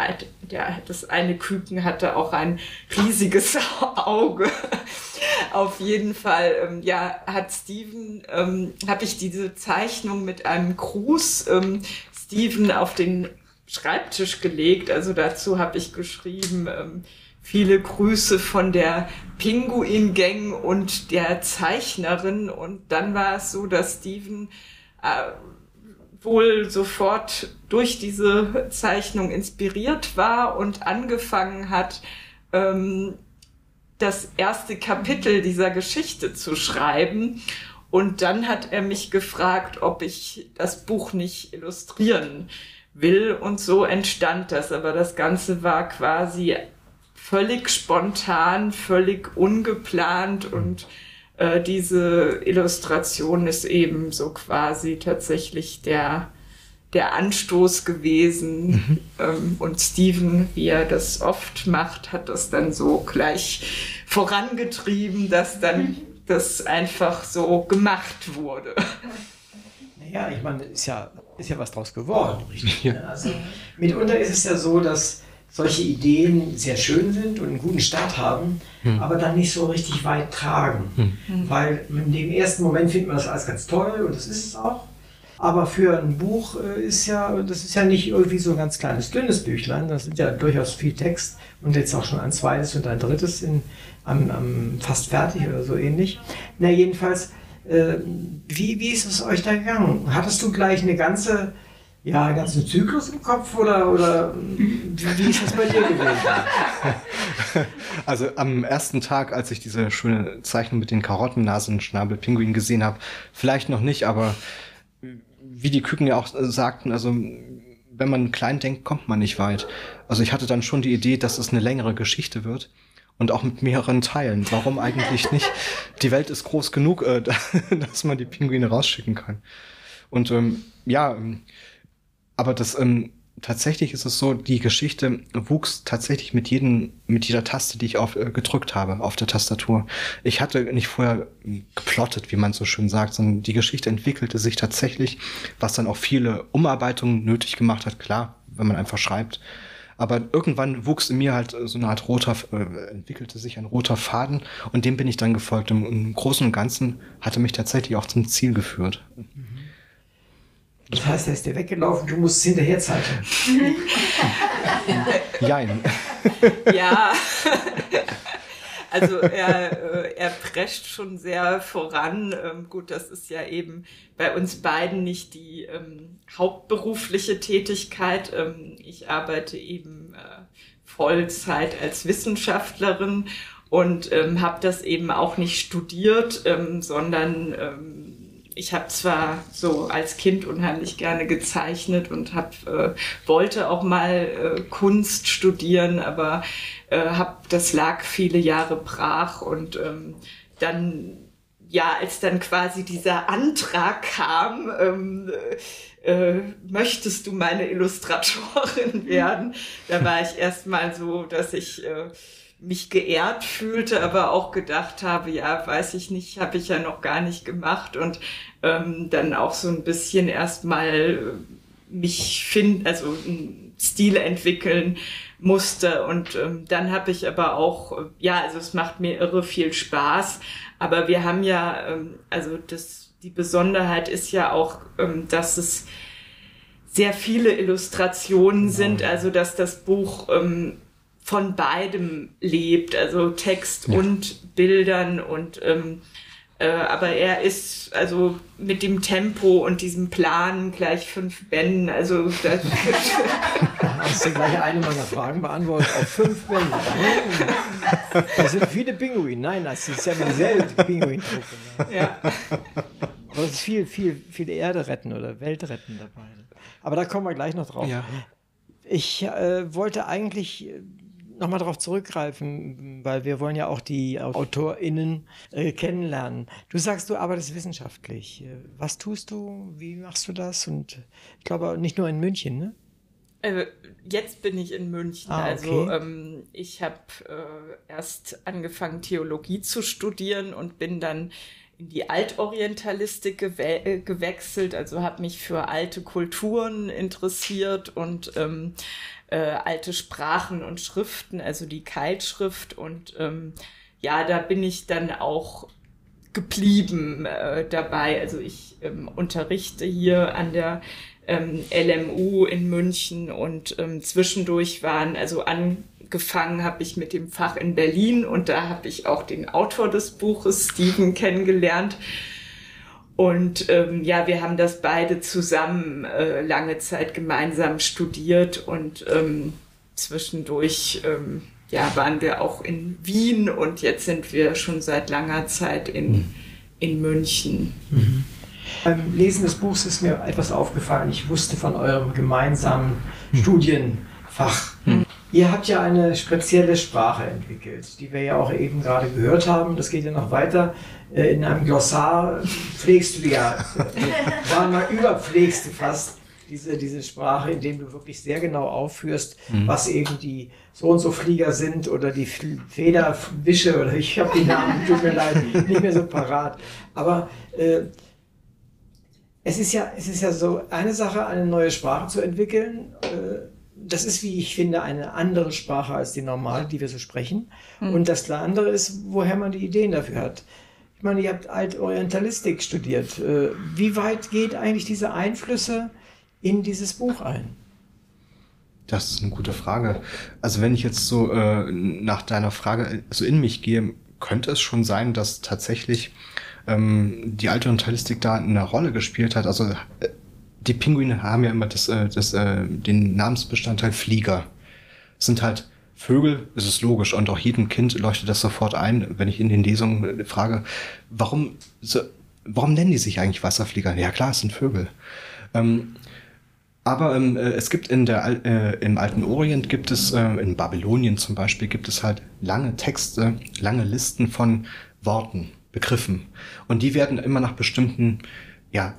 der, das eine Küken hatte auch ein riesiges Auge. Auf jeden Fall, ähm, ja, hat Steven, ähm, habe ich diese Zeichnung mit einem Gruß ähm, Steven auf den Schreibtisch gelegt. Also dazu habe ich geschrieben, ähm, viele Grüße von der Pinguin-Gang und der Zeichnerin. Und dann war es so, dass Steven äh, wohl sofort durch diese Zeichnung inspiriert war und angefangen hat, ähm, das erste Kapitel dieser Geschichte zu schreiben. Und dann hat er mich gefragt, ob ich das Buch nicht illustrieren will. Und so entstand das. Aber das Ganze war quasi völlig spontan, völlig ungeplant und äh, diese Illustration ist eben so quasi tatsächlich der, der Anstoß gewesen. Mhm. Ähm, und Steven, wie er das oft macht, hat das dann so gleich vorangetrieben, dass dann mhm. das einfach so gemacht wurde. Naja, ich meine, ist ja, ist ja was draus geworden, richtig? Ja. Also, mitunter ist es ja so, dass solche Ideen sehr schön sind und einen guten Start haben, hm. aber dann nicht so richtig weit tragen. Hm. hm. Weil in dem ersten Moment findet man das alles ganz toll und das ist es auch. Aber für ein Buch äh, ist ja, das ist ja nicht irgendwie so ein ganz kleines, dünnes Büchlein. Das sind ja durchaus viel Text und jetzt auch schon ein zweites und ein drittes in, am, am fast fertig oder so ähnlich. Na, jedenfalls, äh, wie, wie ist es euch da gegangen? Hattest du gleich eine ganze ja, einen ganzen Zyklus im Kopf oder, oder wie ist das bei dir gewesen? Also am ersten Tag, als ich diese schöne Zeichnung mit den Karottennasen Schnabel Pinguin gesehen habe, vielleicht noch nicht, aber wie die Küken ja auch sagten, also wenn man klein denkt, kommt man nicht weit. Also ich hatte dann schon die Idee, dass es eine längere Geschichte wird und auch mit mehreren Teilen. Warum eigentlich nicht? Die Welt ist groß genug, äh, dass man die Pinguine rausschicken kann. Und ähm, ja, ähm, aber das ähm, tatsächlich ist es so, die Geschichte wuchs tatsächlich mit jedem, mit jeder Taste, die ich auf, äh, gedrückt habe auf der Tastatur. Ich hatte nicht vorher geplottet, wie man so schön sagt, sondern die Geschichte entwickelte sich tatsächlich, was dann auch viele Umarbeitungen nötig gemacht hat, klar, wenn man einfach schreibt. Aber irgendwann wuchs in mir halt so eine Art roter, äh, entwickelte sich ein roter Faden und dem bin ich dann gefolgt. Im, Im Großen und Ganzen hatte mich tatsächlich auch zum Ziel geführt. Mhm. Das heißt, er ist dir weggelaufen, du musst es hinterher zeichnen. Jein. ja. Also er, äh, er prescht schon sehr voran. Ähm, gut, das ist ja eben bei uns beiden nicht die ähm, hauptberufliche Tätigkeit. Ähm, ich arbeite eben äh, Vollzeit als Wissenschaftlerin und ähm, habe das eben auch nicht studiert, ähm, sondern ähm, ich habe zwar so als Kind unheimlich gerne gezeichnet und hab, äh, wollte auch mal äh, Kunst studieren, aber äh, hab, das lag viele Jahre brach und ähm, dann ja, als dann quasi dieser Antrag kam, ähm, äh, möchtest du meine Illustratorin werden, da war ich erstmal so, dass ich äh, mich geehrt fühlte, aber auch gedacht habe, ja, weiß ich nicht, habe ich ja noch gar nicht gemacht und ähm, dann auch so ein bisschen erstmal äh, mich finden, also einen Stil entwickeln musste und ähm, dann habe ich aber auch, äh, ja, also es macht mir irre viel Spaß, aber wir haben ja, ähm, also das, die Besonderheit ist ja auch, ähm, dass es sehr viele Illustrationen sind, also dass das Buch ähm, von beidem lebt, also Text ja. und Bildern und ähm, äh, aber er ist also mit dem Tempo und diesem Plan gleich fünf Bänden, also das Hast du gleich eine meiner Fragen beantwortet auf fünf Bänden. Das sind viele Pinguine. Nein, das ist ja dieselbe Pinguin-Truppe. Ne? Ja. Aber es ist viel, viel, viel Erde retten oder Welt retten dabei. Aber da kommen wir gleich noch drauf. Ja. Ich äh, wollte eigentlich nochmal darauf zurückgreifen, weil wir wollen ja auch die AutorInnen äh, kennenlernen. Du sagst, du arbeitest wissenschaftlich. Was tust du? Wie machst du das? Und ich glaube nicht nur in München, ne? Also jetzt bin ich in München. Ah, also, okay. Also ähm, ich habe äh, erst angefangen, Theologie zu studieren und bin dann in die Altorientalistik gew äh, gewechselt. Also habe mich für alte Kulturen interessiert und ähm, äh, alte Sprachen und Schriften, also die Keilschrift und ähm, ja, da bin ich dann auch geblieben äh, dabei. Also ich ähm, unterrichte hier an der ähm, LMU in München und ähm, zwischendurch waren, also angefangen habe ich mit dem Fach in Berlin und da habe ich auch den Autor des Buches, Steven, kennengelernt. Und ähm, ja, wir haben das beide zusammen äh, lange Zeit gemeinsam studiert und ähm, zwischendurch ähm, ja, waren wir auch in Wien und jetzt sind wir schon seit langer Zeit in, mhm. in München. Mhm. Beim Lesen des Buchs ist mir etwas aufgefallen. Ich wusste von eurem gemeinsamen hm. Studienfach. Hm. Ihr habt ja eine spezielle Sprache entwickelt, die wir ja auch eben gerade gehört haben. Das geht ja noch weiter. Äh, in einem Glossar pflegst du ja, war mal überpflegst du fast diese, diese Sprache, indem du wirklich sehr genau aufführst, mhm. was eben die so und so Flieger sind oder die Federwische oder ich habe die Namen, tut mir leid, nicht mehr so parat. Aber äh, es ist ja, es ist ja so eine Sache, eine neue Sprache zu entwickeln. Äh, das ist, wie ich finde, eine andere Sprache als die normale, die wir so sprechen. Mhm. Und das andere ist, woher man die Ideen dafür hat. Ich meine, ihr habt Altorientalistik studiert. Äh, wie weit geht eigentlich diese Einflüsse in dieses Buch ein? Das ist eine gute Frage. Also wenn ich jetzt so äh, nach deiner Frage so in mich gehe, könnte es schon sein, dass tatsächlich ähm, die alte Orientalistik da eine Rolle gespielt hat. Also äh, die Pinguine haben ja immer das, äh, das, äh, den Namensbestandteil Flieger. Das sind halt Vögel, ist es logisch. Und auch jedem Kind leuchtet das sofort ein, wenn ich in den Lesungen frage, warum, so, warum nennen die sich eigentlich Wasserflieger? Ja klar, es sind Vögel. Ähm, aber ähm, äh, es gibt in der, äh, im alten Orient gibt es, äh, in Babylonien zum Beispiel, gibt es halt lange Texte, lange Listen von Worten. Begriffen. Und die werden immer nach bestimmten ja,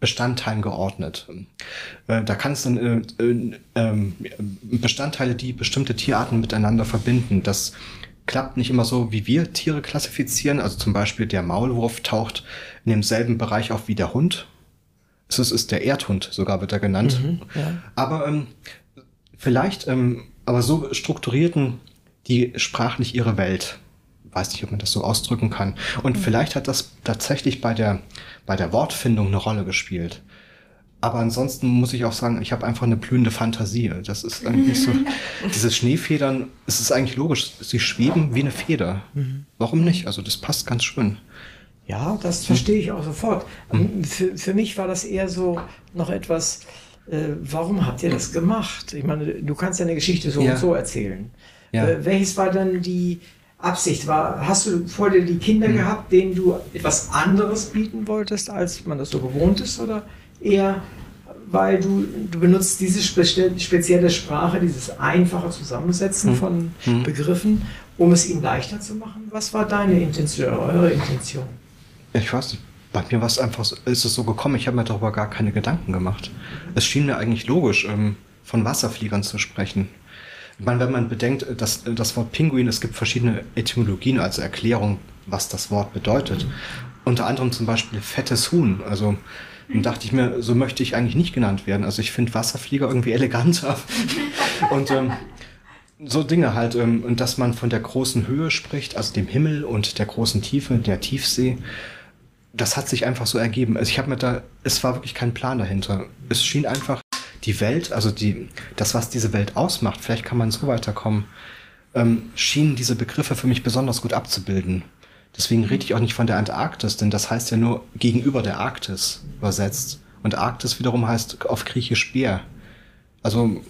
Bestandteilen geordnet. Äh, da kann es dann äh, äh, ähm, Bestandteile, die bestimmte Tierarten miteinander verbinden. Das klappt nicht immer so, wie wir Tiere klassifizieren. Also zum Beispiel der Maulwurf taucht in demselben Bereich auf wie der Hund. Es ist, ist der Erdhund, sogar wird er genannt. Mhm, ja. Aber ähm, vielleicht, ähm, aber so strukturierten die sprachlich ihre Welt weiß nicht, ob man das so ausdrücken kann. Und mhm. vielleicht hat das tatsächlich bei der, bei der Wortfindung eine Rolle gespielt. Aber ansonsten muss ich auch sagen, ich habe einfach eine blühende Fantasie. Das ist eigentlich so, diese Schneefedern, es ist eigentlich logisch, sie schweben wie eine Feder. Mhm. Warum nicht? Also das passt ganz schön. Ja, das verstehe ich auch sofort. Mhm. Für, für mich war das eher so noch etwas, äh, warum habt ihr das gemacht? Ich meine, du kannst ja eine Geschichte so ja. und so erzählen. Ja. Äh, welches war dann die, Absicht war. Hast du vor dir die Kinder mhm. gehabt, denen du etwas anderes bieten wolltest, als man das so gewohnt ist? Oder eher, weil du, du benutzt diese spezielle Sprache, dieses einfache Zusammensetzen mhm. von mhm. Begriffen, um es ihnen leichter zu machen? Was war deine Intention, eure Intention? Ich weiß nicht. Bei mir war es einfach, ist es so gekommen, ich habe mir darüber gar keine Gedanken gemacht. Es schien mir eigentlich logisch, ähm, von Wasserfliegern zu sprechen. Ich meine, wenn man bedenkt, dass das Wort Pinguin, es gibt verschiedene Etymologien, also Erklärung, was das Wort bedeutet. Mhm. Unter anderem zum Beispiel fettes Huhn. Also dann dachte ich mir, so möchte ich eigentlich nicht genannt werden. Also ich finde Wasserflieger irgendwie eleganter. und ähm, so Dinge halt. Ähm, und dass man von der großen Höhe spricht, also dem Himmel und der großen Tiefe, der Tiefsee. Das hat sich einfach so ergeben. Also ich habe mir da, es war wirklich kein Plan dahinter. Es schien einfach die Welt, also die, das, was diese Welt ausmacht, vielleicht kann man so weiterkommen, ähm, schienen diese Begriffe für mich besonders gut abzubilden. Deswegen rede ich auch nicht von der Antarktis, denn das heißt ja nur gegenüber der Arktis übersetzt. Und Arktis wiederum heißt auf Griechisch Bär. Also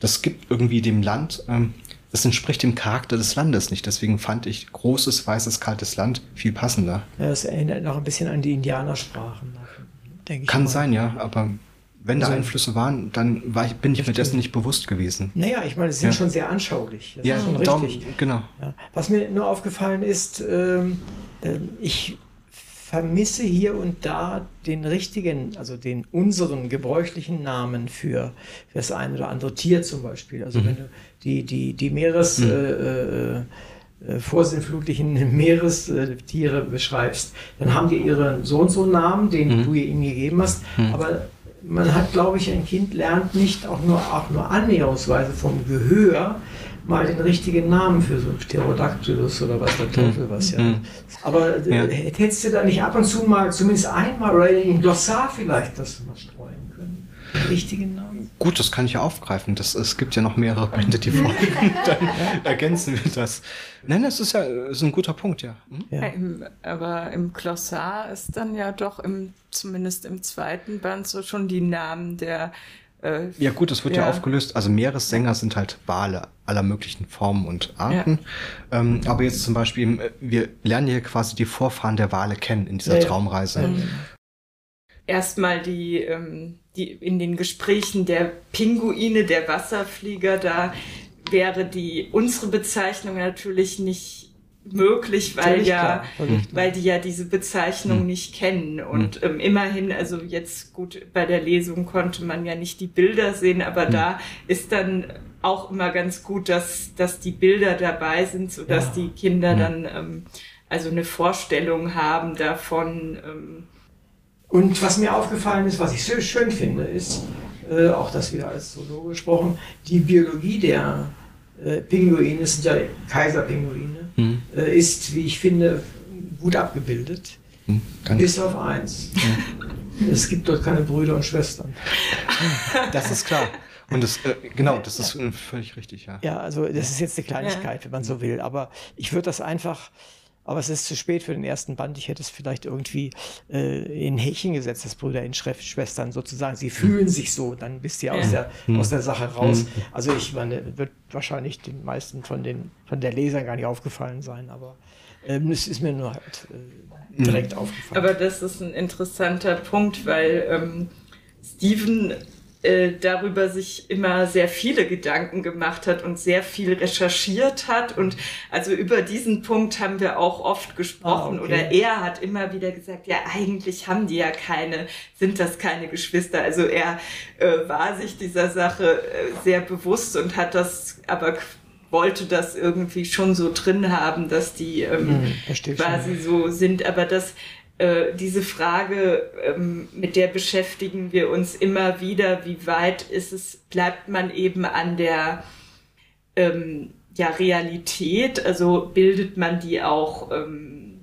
das gibt irgendwie dem Land, ähm, das entspricht dem Charakter des Landes nicht. Deswegen fand ich großes, weißes, kaltes Land viel passender. Ja, das erinnert noch ein bisschen an die Indianersprachen, denke ich. Kann mal. sein, ja, aber wenn da also, Einflüsse waren, dann war ich, bin ich mir dessen nicht bewusst gewesen. Naja, ich meine, sie sind ja. schon sehr anschaulich. Das ja, ist schon richtig. Darum, genau. Ja. Was mir nur aufgefallen ist, ähm, äh, ich vermisse hier und da den richtigen, also den unseren gebräuchlichen Namen für, für das eine oder andere Tier zum Beispiel. Also mhm. wenn du die, die, die Meeres... Mhm. Äh, äh, vorsinnflutlichen Meerestiere beschreibst, dann haben die ihren so und so Namen, den mhm. du ihnen gegeben hast, mhm. aber man hat, glaube ich, ein Kind lernt nicht auch nur, auch nur annäherungsweise vom Gehör mal den richtigen Namen für so Pterodactylus oder was der Teufel was ja. Mhm. Aber äh, Ja. hättest du da nicht ab und zu mal, zumindest einmal oder in Glossar vielleicht das mal streuen können? Den richtigen Namen? Gut, das kann ich ja aufgreifen. Das, es gibt ja noch mehrere Bände, die folgen. Dann ergänzen wir das. Nein, das ist ja ist ein guter Punkt, ja. Hm? Ja. Ja, im, aber im Glossar ist dann ja doch im, zumindest im zweiten Band so schon die Namen der äh, Ja gut, das wird ja. Ja. aufgelöst. Also Meeressänger sind halt Wale aller möglichen Formen und Arten. Ähm, aber jetzt zum Beispiel, im- wir lernen hier quasi die Vorfahren der Wale kennen in dieser Ja, ja. Traumreise. erstmal die, ähm, die in den Gesprächen der Pinguine, der Wasserflieger, da wäre die unsere Bezeichnung natürlich nicht möglich, weil ja klar, weil die ja diese Bezeichnung Hm. nicht kennen. Und ähm, immerhin, also jetzt gut, bei der Lesung konnte man ja nicht die Bilder sehen, aber Hm. da ist dann auch immer ganz gut, dass, dass die Bilder dabei sind, sodass Ja. die Kinder Hm. dann ähm, also eine Vorstellung haben davon. Ähm, Und was mir aufgefallen ist, was ich sehr schön finde, ist, äh, auch das wieder als Zoologe gesprochen, die Biologie der äh, Pinguine, es sind ja Kaiserpinguine, Hm. äh, ist, wie ich finde, gut abgebildet. Hm. Kann Bis auf eins. Es gibt dort keine Brüder und Schwestern. Das ist klar. Und das, äh, genau, das ist äh, völlig richtig, ja. Ja, also das ist jetzt eine Kleinigkeit, wenn man so will. Aber ich würde das einfach, aber es ist zu spät für den ersten Band. Ich hätte es vielleicht irgendwie äh, in Häkchen gesetzt, das Brüder in Schre- Schwestern sozusagen. Sie fühlen sich so, dann bist ihr aus, der, aus der Sache raus. Also ich meine, wird wahrscheinlich den meisten von den von der Lesern gar nicht aufgefallen sein, aber ähm, es ist mir nur halt äh, direkt aufgefallen. Aber das ist ein interessanter Punkt, weil ähm, Steven äh, darüber sich immer sehr viele Gedanken gemacht hat und sehr viel recherchiert hat. Und also über diesen Punkt haben wir auch oft gesprochen. Ah, okay. Oder er hat immer wieder gesagt, ja, eigentlich haben die ja keine, sind das keine Geschwister. Also er äh, war sich dieser Sache äh, sehr bewusst und hat das aber wollte das irgendwie schon so drin haben, dass die ähm, Hm, verstehe schon. quasi so sind. Aber das, äh, diese Frage, ähm, mit der beschäftigen wir uns immer wieder, wie weit ist es, bleibt man eben an der ähm, ja, Realität, also bildet man die auch ähm,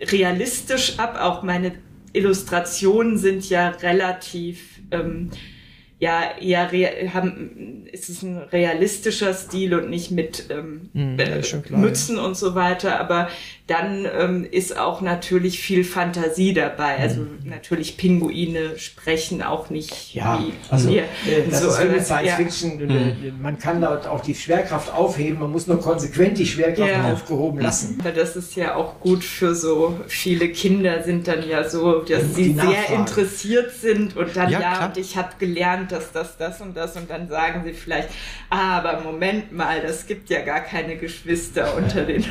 realistisch ab. Auch meine Illustrationen sind ja relativ ähm, ja eher haben es ist ein realistischer Stil und nicht mit ähm, ja, äh, klar, Mützen und so weiter, aber dann ähm, ist auch natürlich viel Fantasie dabei. Also natürlich Pinguine sprechen auch nicht Ja, wie also wir. äh, das So, ist wie äh, Science ja. Fiction. Äh, Man kann dort auch die Schwerkraft aufheben, man muss nur konsequent die Schwerkraft Ja. aufgehoben lassen. Aber das ist ja auch gut für so viele Kinder sind dann ja so, dass Die sie Nachfrage. sehr interessiert sind und dann Ja, ja, und ich habe gelernt, dass das das und das und dann sagen sie vielleicht, aber Moment mal, das gibt ja gar keine Geschwister unter den.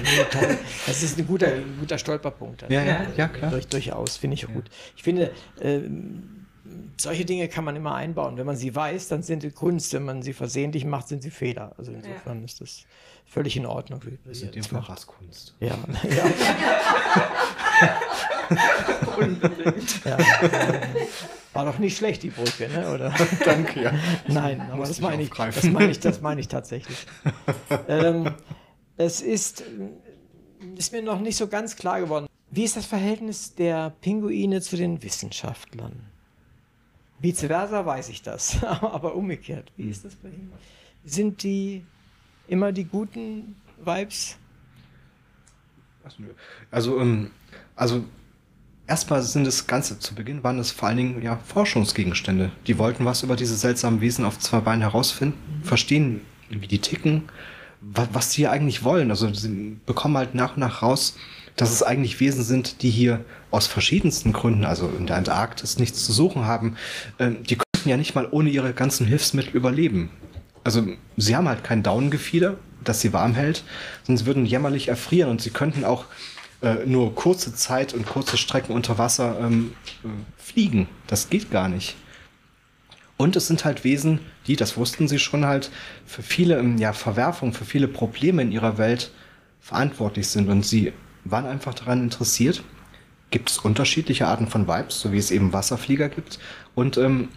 Das ist ein guter, ein guter Stolperpunkt. Ja, ja, ja, klar. Durch, durchaus, finde ich auch gut. Ich finde, ähm, solche Dinge kann man immer einbauen. Wenn man sie weiß, dann sind sie Kunst. Wenn man sie versehentlich macht, sind sie Fehler. Also insofern ist das völlig in Ordnung. wie Das ist in dem das Fall. Rasskunst. Ja, ja, Unbedingt. ja. War doch nicht schlecht, die Brücke, ne? oder? Danke, ja. Nein, aber das meine ich, das meine ich, das meine ich tatsächlich. ähm, es ist, ist mir noch nicht so ganz klar geworden. Wie ist das Verhältnis der Pinguine zu den Wissenschaftlern? Vice versa weiß ich das, aber umgekehrt, wie ist das bei Ihnen? Sind die immer die guten Vibes? Also, ähm, also erstmal sind das Ganze zu Beginn waren es vor allen Dingen ja Forschungsgegenstände. Die wollten was über diese seltsamen Wesen auf zwei Beinen herausfinden, verstehen, wie die ticken, wa was hier eigentlich wollen. Also sie bekommen halt nach und nach raus, dass es eigentlich Wesen sind, die hier aus verschiedensten Gründen, also in der Antarktis, nichts zu suchen haben. Ähm, die könnten ja nicht mal ohne ihre ganzen Hilfsmittel überleben. Also sie haben halt kein Daunengefieder, das sie warm hält, sie würden jämmerlich erfrieren und sie könnten auch äh, nur kurze Zeit und kurze Strecken unter Wasser ähm, äh, fliegen. Das geht gar nicht. Und es sind halt Wesen, die, das wussten sie schon halt, für viele ähm, ja, Verwerfungen, für viele Probleme in ihrer Welt verantwortlich sind. Und sie waren einfach daran interessiert. Gibt es unterschiedliche Arten von Vibes, so wie es eben Wasserflieger gibt. Und ähm,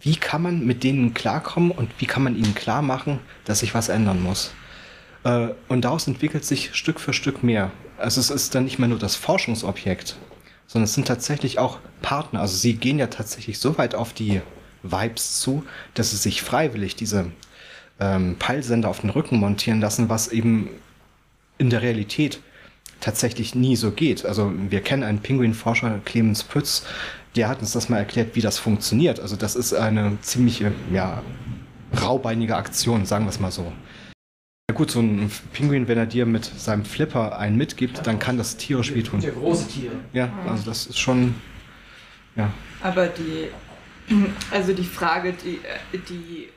wie kann man mit denen klarkommen und wie kann man ihnen klar machen, dass sich was ändern muss. Äh, und daraus entwickelt sich Stück für Stück mehr. Also es ist dann nicht mehr nur das Forschungsobjekt, sondern es sind tatsächlich auch Partner. Also sie gehen ja tatsächlich so weit auf die Vibes zu, dass sie sich freiwillig diese ähm, Peilsender auf den Rücken montieren lassen, was eben in der Realität tatsächlich nie so geht. Also wir kennen einen Pinguinforscher, Clemens Pütz, der hat uns das mal erklärt, wie das funktioniert. Also das ist eine ziemliche, ja, raubeinige Aktion, sagen wir es mal so. Ja gut, so ein Pinguin, wenn er dir mit seinem Flipper einen mitgibt, dann kann das tierisch wehtun. Der große Tiere. Ja, also das ist schon, ja. Aber die, also die Frage, die, äh, die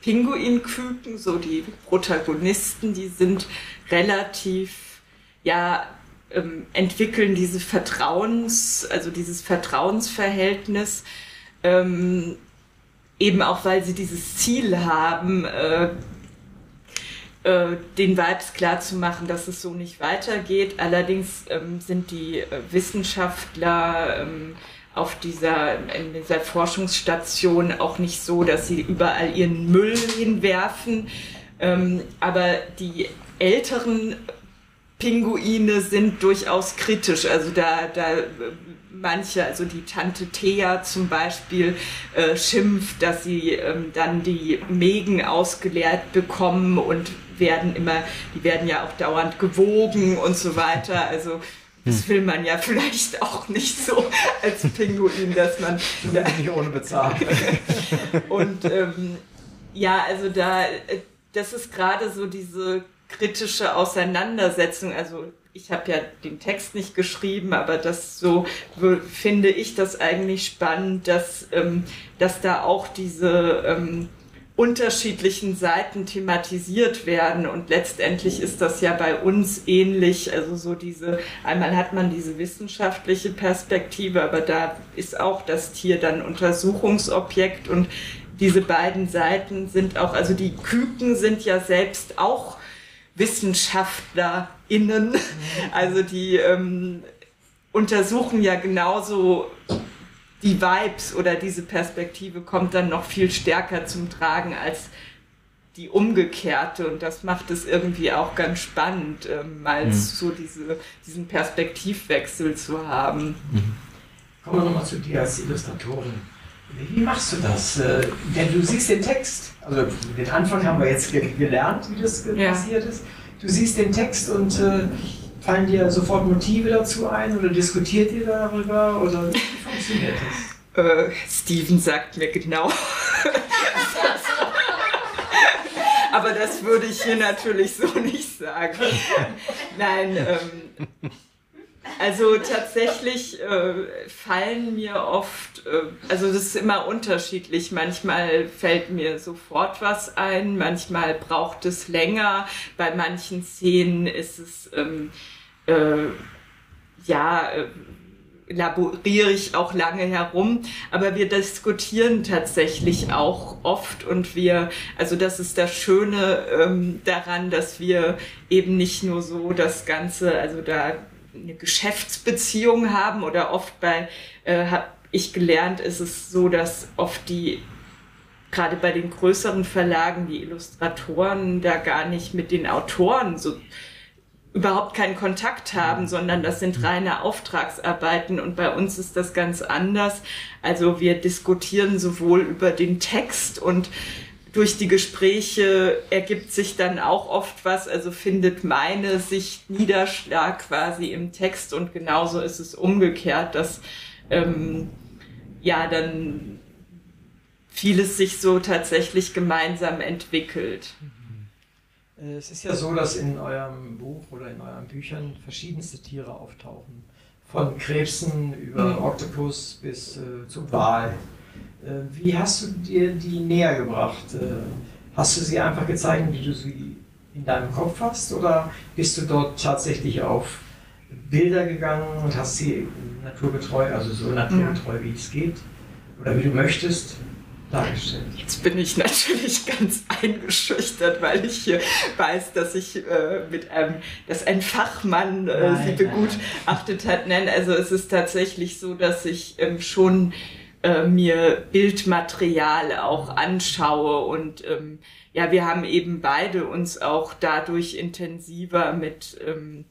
Pinguinküken, so die Protagonisten, die sind relativ, ja, ähm, entwickeln diese Vertrauens, also dieses Vertrauensverhältnis, ähm, eben auch weil sie dieses Ziel haben, äh, äh, den Vibes klar zu machen, dass es so nicht weitergeht. Allerdings ähm, sind die äh, Wissenschaftler ähm, auf dieser, in dieser Forschungsstation auch nicht so, dass sie überall ihren Müll hinwerfen. Ähm, aber die älteren Pinguine sind durchaus kritisch. Also da, da manche, also die Tante Thea zum Beispiel, äh, schimpft, dass sie ähm, dann die Mägen ausgeleert bekommen und werden immer, die werden ja auch dauernd gewogen und so weiter. Also das hm. will man ja vielleicht auch nicht so als Pinguin, dass man. nicht ohne bezahlt. und ähm, ja, also da, das ist gerade so diese kritische Auseinandersetzung. Also ich habe ja den Text nicht geschrieben, aber das so finde ich das eigentlich spannend, dass, ähm, dass da auch diese ähm, unterschiedlichen Seiten thematisiert werden. Und letztendlich ist das ja bei uns ähnlich. Also so diese, einmal hat man diese wissenschaftliche Perspektive, aber da ist auch das Tier dann Untersuchungsobjekt. Und diese beiden Seiten sind auch, also die Küken sind ja selbst auch WissenschaftlerInnen, also die ähm, untersuchen ja genauso die Vibes oder diese Perspektive kommt dann noch viel stärker zum Tragen als die umgekehrte und das macht es irgendwie auch ganz spannend, ähm, mal mhm. so diese, diesen Perspektivwechsel zu haben. Mhm. Kommen wir nochmal zu dir als Illustratorin. Wie machst du das? Äh, denn du siehst den Text, also den Anfang haben wir jetzt gelernt, wie das ja. passiert ist. Du siehst den Text und äh, Fallen dir sofort Motive dazu ein oder diskutiert ihr darüber oder wie funktioniert das? Äh, Steven sagt mir genau. Aber das würde ich hier natürlich so nicht sagen. Nein, ähm, also tatsächlich äh, fallen mir oft, äh, also das ist immer unterschiedlich. Manchmal fällt mir sofort was ein, manchmal braucht es länger. Bei manchen Szenen ist es ähm, äh, ja, äh, laboriere ich auch lange herum, aber wir diskutieren tatsächlich auch oft und wir, also das ist das Schöne ähm, daran, dass wir eben nicht nur so das Ganze, also da eine Geschäftsbeziehung haben oder oft bei, äh, habe ich gelernt, ist es so, dass oft die gerade bei den größeren Verlagen die Illustratoren da gar nicht mit den Autoren so überhaupt keinen Kontakt haben, sondern das sind reine Auftragsarbeiten und bei uns ist das ganz anders. Also wir diskutieren sowohl über den Text und durch die Gespräche ergibt sich dann auch oft was, also findet meine Sicht Niederschlag quasi im Text und genauso ist es umgekehrt, dass ähm, ja dann vieles sich so tatsächlich gemeinsam entwickelt. Äh, es ist ja so, dass in eurem Buch oder in euren Büchern verschiedenste Tiere auftauchen. Von Krebsen über mhm. Oktopus bis äh, zum Wal. Äh, wie hast du dir die näher gebracht? Äh, hast du sie einfach gezeigt, wie du sie in deinem Kopf hast? Oder bist du dort tatsächlich auf Bilder gegangen und hast sie naturgetreu, also so naturgetreu wie es geht? Oder wie du möchtest, dargestellt. Jetzt bin ich natürlich ganz eingeschüchtert, weil ich hier weiß, dass ich äh, mit einem, dass ein Fachmann äh, sie begutachtet hat. Nein, also es ist tatsächlich so, dass ich ähm, schon äh, mir Bildmaterial auch anschaue. Und ähm, ja, wir haben eben beide uns auch dadurch intensiver mit ähm,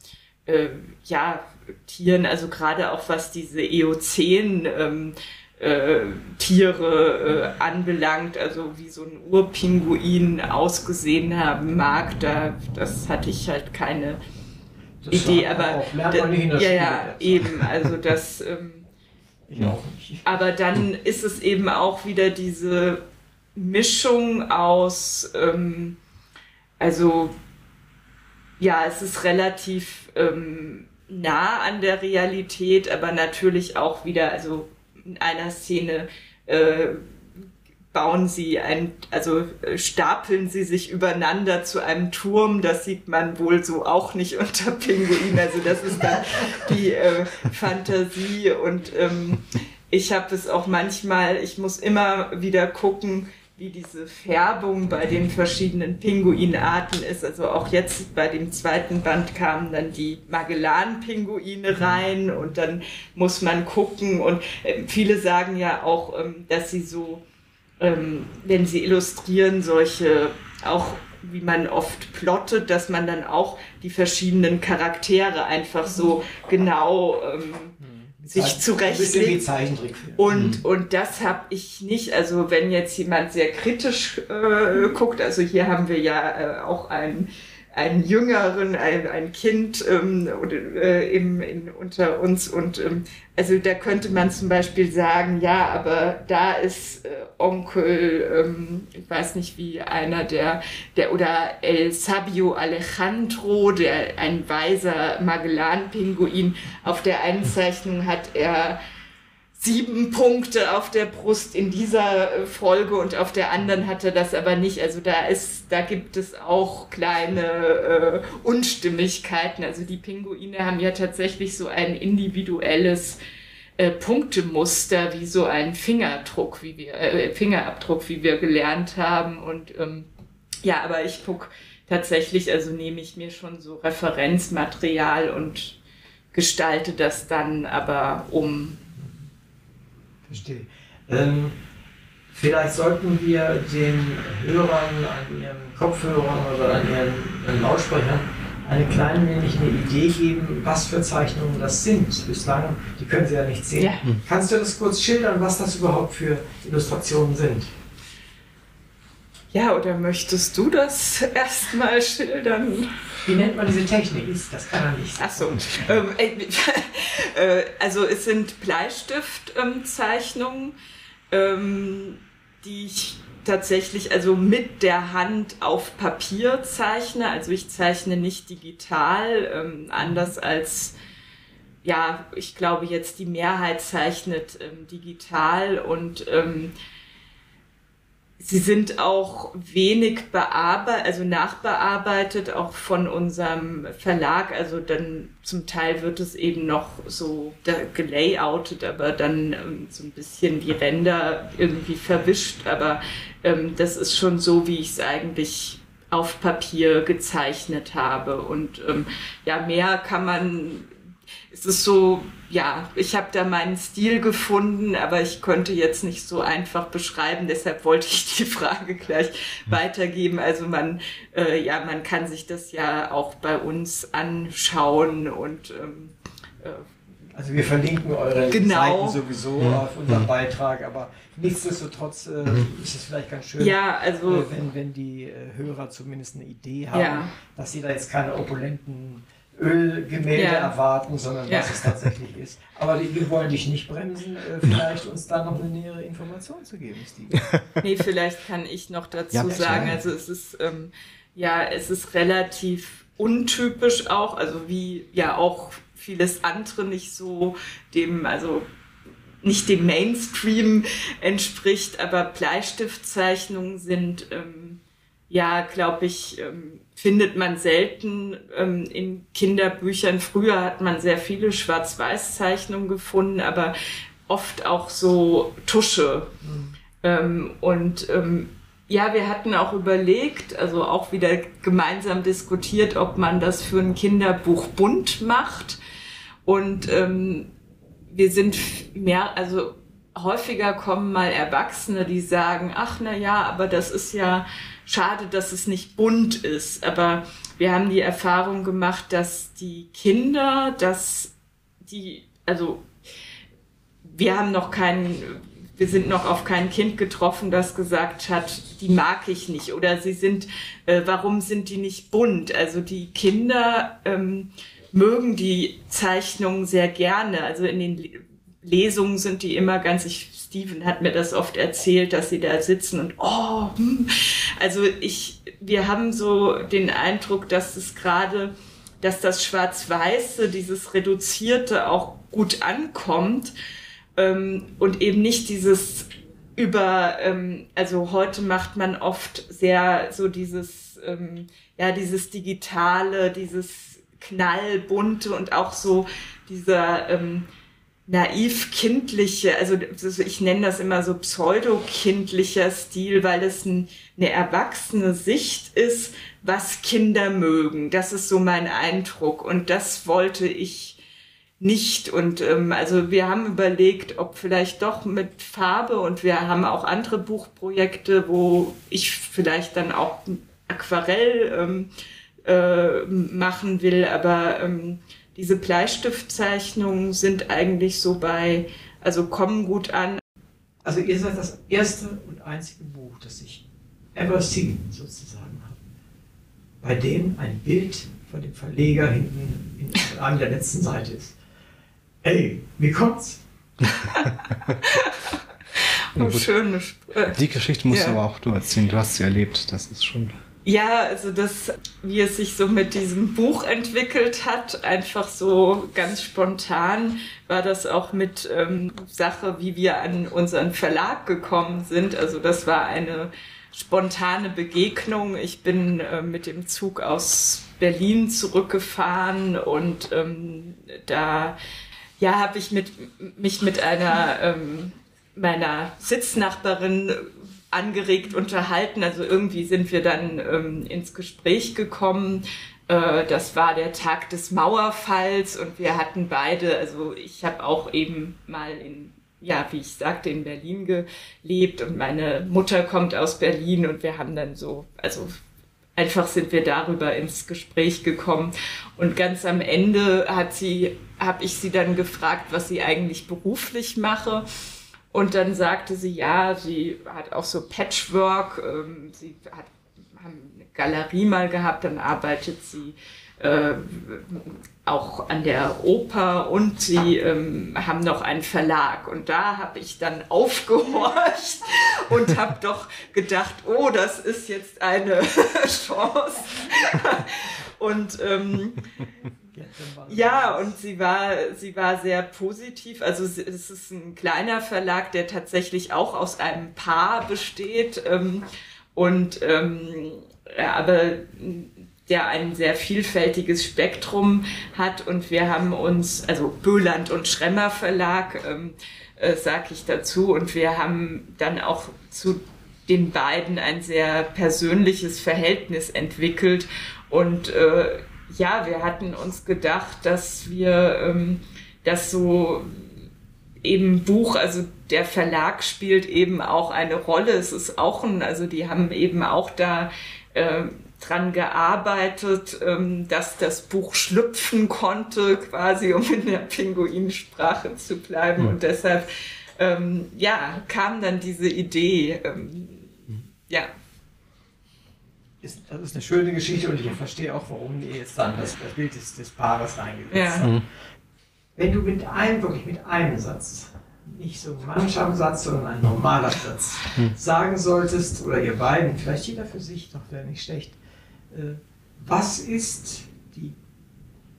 äh, ja, Tieren, also gerade auch was diese Eozän ähm, äh, Tiere äh, anbelangt, also wie so ein Urpinguin ausgesehen haben mag, da das hatte ich halt keine das Idee, aber ja, ja, eben, also das ähm, ich auch nicht. aber dann ist es eben auch wieder diese Mischung aus ähm, also ja, es ist relativ ähm, nah an der Realität, aber natürlich auch wieder, also in einer Szene äh, bauen sie ein, also äh, stapeln sie sich übereinander zu einem Turm. Das sieht man wohl so auch nicht unter Pinguin. Also das ist dann die äh, Fantasie und ähm, ich habe es auch manchmal, ich muss immer wieder gucken, wie diese Färbung bei den verschiedenen Pinguinarten ist. Also auch jetzt bei dem zweiten Band kamen dann die Magellan-Pinguine rein und dann muss man gucken und äh, viele sagen ja auch, ähm, dass sie so, ähm, wenn sie illustrieren, solche auch wie man oft plottet, dass man dann auch die verschiedenen Charaktere einfach so genau ähm, sich zurechtlegt. Und, mhm. und das habe ich nicht. Also wenn jetzt jemand sehr kritisch äh, guckt, also hier haben wir ja äh, auch einen einen Jüngeren, ein, ein Kind ähm, oder, äh, im, in, unter uns. Und ähm, also da könnte man zum Beispiel sagen, ja, aber da ist äh, Onkel, ähm, ich weiß nicht wie einer der, der oder El Sabio Alejandro, der ein weiser Magellan-Pinguin. Auf der einen Zeichnung hat er sieben Punkte auf der Brust in dieser äh, Folge und auf der anderen hat er das aber nicht. Also da ist, da gibt es auch kleine äh, Unstimmigkeiten. Also die Pinguine haben ja tatsächlich so ein individuelles äh, Punktemuster wie so ein Fingerdruck, wie wir äh, Fingerabdruck, wie wir gelernt haben. Und ähm, ja, aber ich guck tatsächlich, also nehme ich mir schon so Referenzmaterial und gestalte das dann aber um Verstehe. Ähm, vielleicht sollten wir den Hörern an ihren Kopfhörern oder an ihren Lautsprechern eine kleine wenig eine Idee geben, was für Zeichnungen das sind. Bislang, die können Sie ja nicht sehen. Ja. Kannst du das kurz schildern, was das überhaupt für Illustrationen sind? Ja, oder möchtest du das erstmal schildern? Wie nennt man diese Technik? Das kann er nicht. Ach so. Ähm, äh, also es sind Bleistiftzeichnungen, ähm, die ich tatsächlich also mit der Hand auf Papier zeichne. Also ich zeichne nicht digital, ähm, anders als ja, ich glaube jetzt die Mehrheit zeichnet ähm, digital und ähm, Sie sind auch wenig bearbeitet, also nachbearbeitet, auch von unserem Verlag. Also dann zum Teil wird es eben noch so gelayoutet, aber dann ähm, so ein bisschen die Ränder irgendwie verwischt. Aber ähm, das ist schon so, wie ich es eigentlich auf Papier gezeichnet habe. Und ähm, ja, mehr kann man es ist so, ja, ich habe da meinen Stil gefunden, aber ich könnte jetzt nicht so einfach beschreiben. Deshalb wollte ich die Frage gleich weitergeben. Also man, äh, ja, man kann sich das ja auch bei uns anschauen und ähm, äh, also wir verlinken eure genau. Seiten sowieso mhm. auf unserem Beitrag, aber nichtsdestotrotz äh, ist es vielleicht ganz schön, ja, also, äh, wenn, wenn die äh, Hörer zumindest eine Idee haben, ja. dass sie da jetzt keine opulenten Ölgemälde ja. erwarten, sondern ja. was es tatsächlich ist. Aber wir wollen dich nicht bremsen, äh, vielleicht uns da noch eine nähere Information zu geben, Steve. Nee, vielleicht kann ich noch dazu ja, sagen, also es ist, ähm, ja, es ist relativ untypisch auch, also wie ja auch vieles andere nicht so dem, also nicht dem Mainstream entspricht, aber Bleistiftzeichnungen sind ähm, ja, glaube ich, ähm, findet man selten ähm, in Kinderbüchern. Früher hat man sehr viele Schwarz-Weiß-Zeichnungen gefunden, aber oft auch so Tusche. Mhm. Ähm, und ähm, ja, wir hatten auch überlegt, also auch wieder gemeinsam diskutiert, ob man das für ein Kinderbuch bunt macht. Und ähm, wir sind mehr, also häufiger kommen mal Erwachsene, die sagen, ach na ja, aber das ist ja schade, dass es nicht bunt ist. Aber wir haben die Erfahrung gemacht, dass die Kinder, dass die, also wir haben noch keinen, wir sind noch auf kein Kind getroffen, das gesagt hat, die mag ich nicht oder sie sind, äh, warum sind die nicht bunt? Also die Kinder ähm, mögen die Zeichnungen sehr gerne. Also in den Lesungen sind die immer ganz, ich, Steven hat mir das oft erzählt, dass sie da sitzen und oh, hm. also ich, wir haben so den Eindruck, dass es gerade, dass das Schwarz-Weiße, dieses Reduzierte auch gut ankommt ähm, und eben nicht dieses über, ähm, also heute macht man oft sehr so dieses, ähm, ja, dieses Digitale, dieses knallbunte und auch so dieser, ähm, naiv kindliche, also ich nenne das immer so pseudo-kindlicher Stil, weil es ein, eine erwachsene Sicht ist, was Kinder mögen. Das ist so mein Eindruck und das wollte ich nicht. Und ähm, also wir haben überlegt, ob vielleicht doch mit Farbe und wir haben auch andere Buchprojekte, wo ich vielleicht dann auch Aquarell ähm, äh, machen will, aber ähm, diese Bleistiftzeichnungen sind eigentlich so bei, also kommen gut an. Also ihr seid das erste und einzige Buch, das ich ever seen sozusagen habe, bei dem ein Bild von dem Verleger hinten in, an der letzten Seite ist. Ey, wie kommt's? oh, schön. Die Geschichte musst ja. du aber auch du erzählen. Du hast sie erlebt. Das ist schon ja, also das, wie es sich so mit diesem Buch entwickelt hat, einfach so ganz spontan war das auch mit ähm, Sache, wie wir an unseren Verlag gekommen sind. Also das war eine spontane Begegnung. Ich bin äh, mit dem Zug aus Berlin zurückgefahren und ähm, da ja habe ich mit, mich mit einer ähm, meiner Sitznachbarin angeregt unterhalten. Also irgendwie sind wir dann ähm, ins Gespräch gekommen. Äh, das war der Tag des Mauerfalls und wir hatten beide, also ich habe auch eben mal in ja, wie ich sagte, in Berlin gelebt und meine Mutter kommt aus Berlin und wir haben dann so, also einfach sind wir darüber ins Gespräch gekommen und ganz am Ende hat sie, habe ich sie dann gefragt, was sie eigentlich beruflich mache und dann sagte sie, ja, sie hat auch so Patchwork, ähm, sie hat haben eine Galerie mal gehabt, dann arbeitet sie äh, auch an der Oper und sie ähm, haben noch einen Verlag. Und da habe ich dann aufgehorcht und habe doch gedacht, oh, das ist jetzt eine Chance. und ähm, ja, und sie war, sie war sehr positiv. Also es ist ein kleiner Verlag, der tatsächlich auch aus einem Paar besteht. Ähm, und ähm, ja, aber der ein sehr vielfältiges Spektrum hat. Und wir haben uns, also Böland und Schremmer Verlag, ähm, äh, sag ich dazu. Und wir haben dann auch zu den beiden ein sehr persönliches Verhältnis entwickelt. Und äh, ja, wir hatten uns gedacht, dass wir ähm, das so eben Buch, also der Verlag spielt eben auch eine Rolle. Es ist auch ein, also die haben eben auch da äh, dran gearbeitet, ähm, dass das Buch schlüpfen konnte, quasi, um in der Pinguinsprache zu bleiben. Mhm. Und deshalb, ähm, ja, kam dann diese Idee. Ähm, ja ist, das ist eine schöne Geschichte und ich verstehe auch, warum ihr jetzt dann das, das Bild des, des Paares reingesetzt ja. habt. Mhm. Wenn du mit einem, wirklich mit einem Satz, nicht so ein Mannschaftssatz, sondern ein normaler Satz, mhm. sagen solltest, oder ihr beiden, vielleicht jeder für sich, doch wäre nicht schlecht, äh, was ist die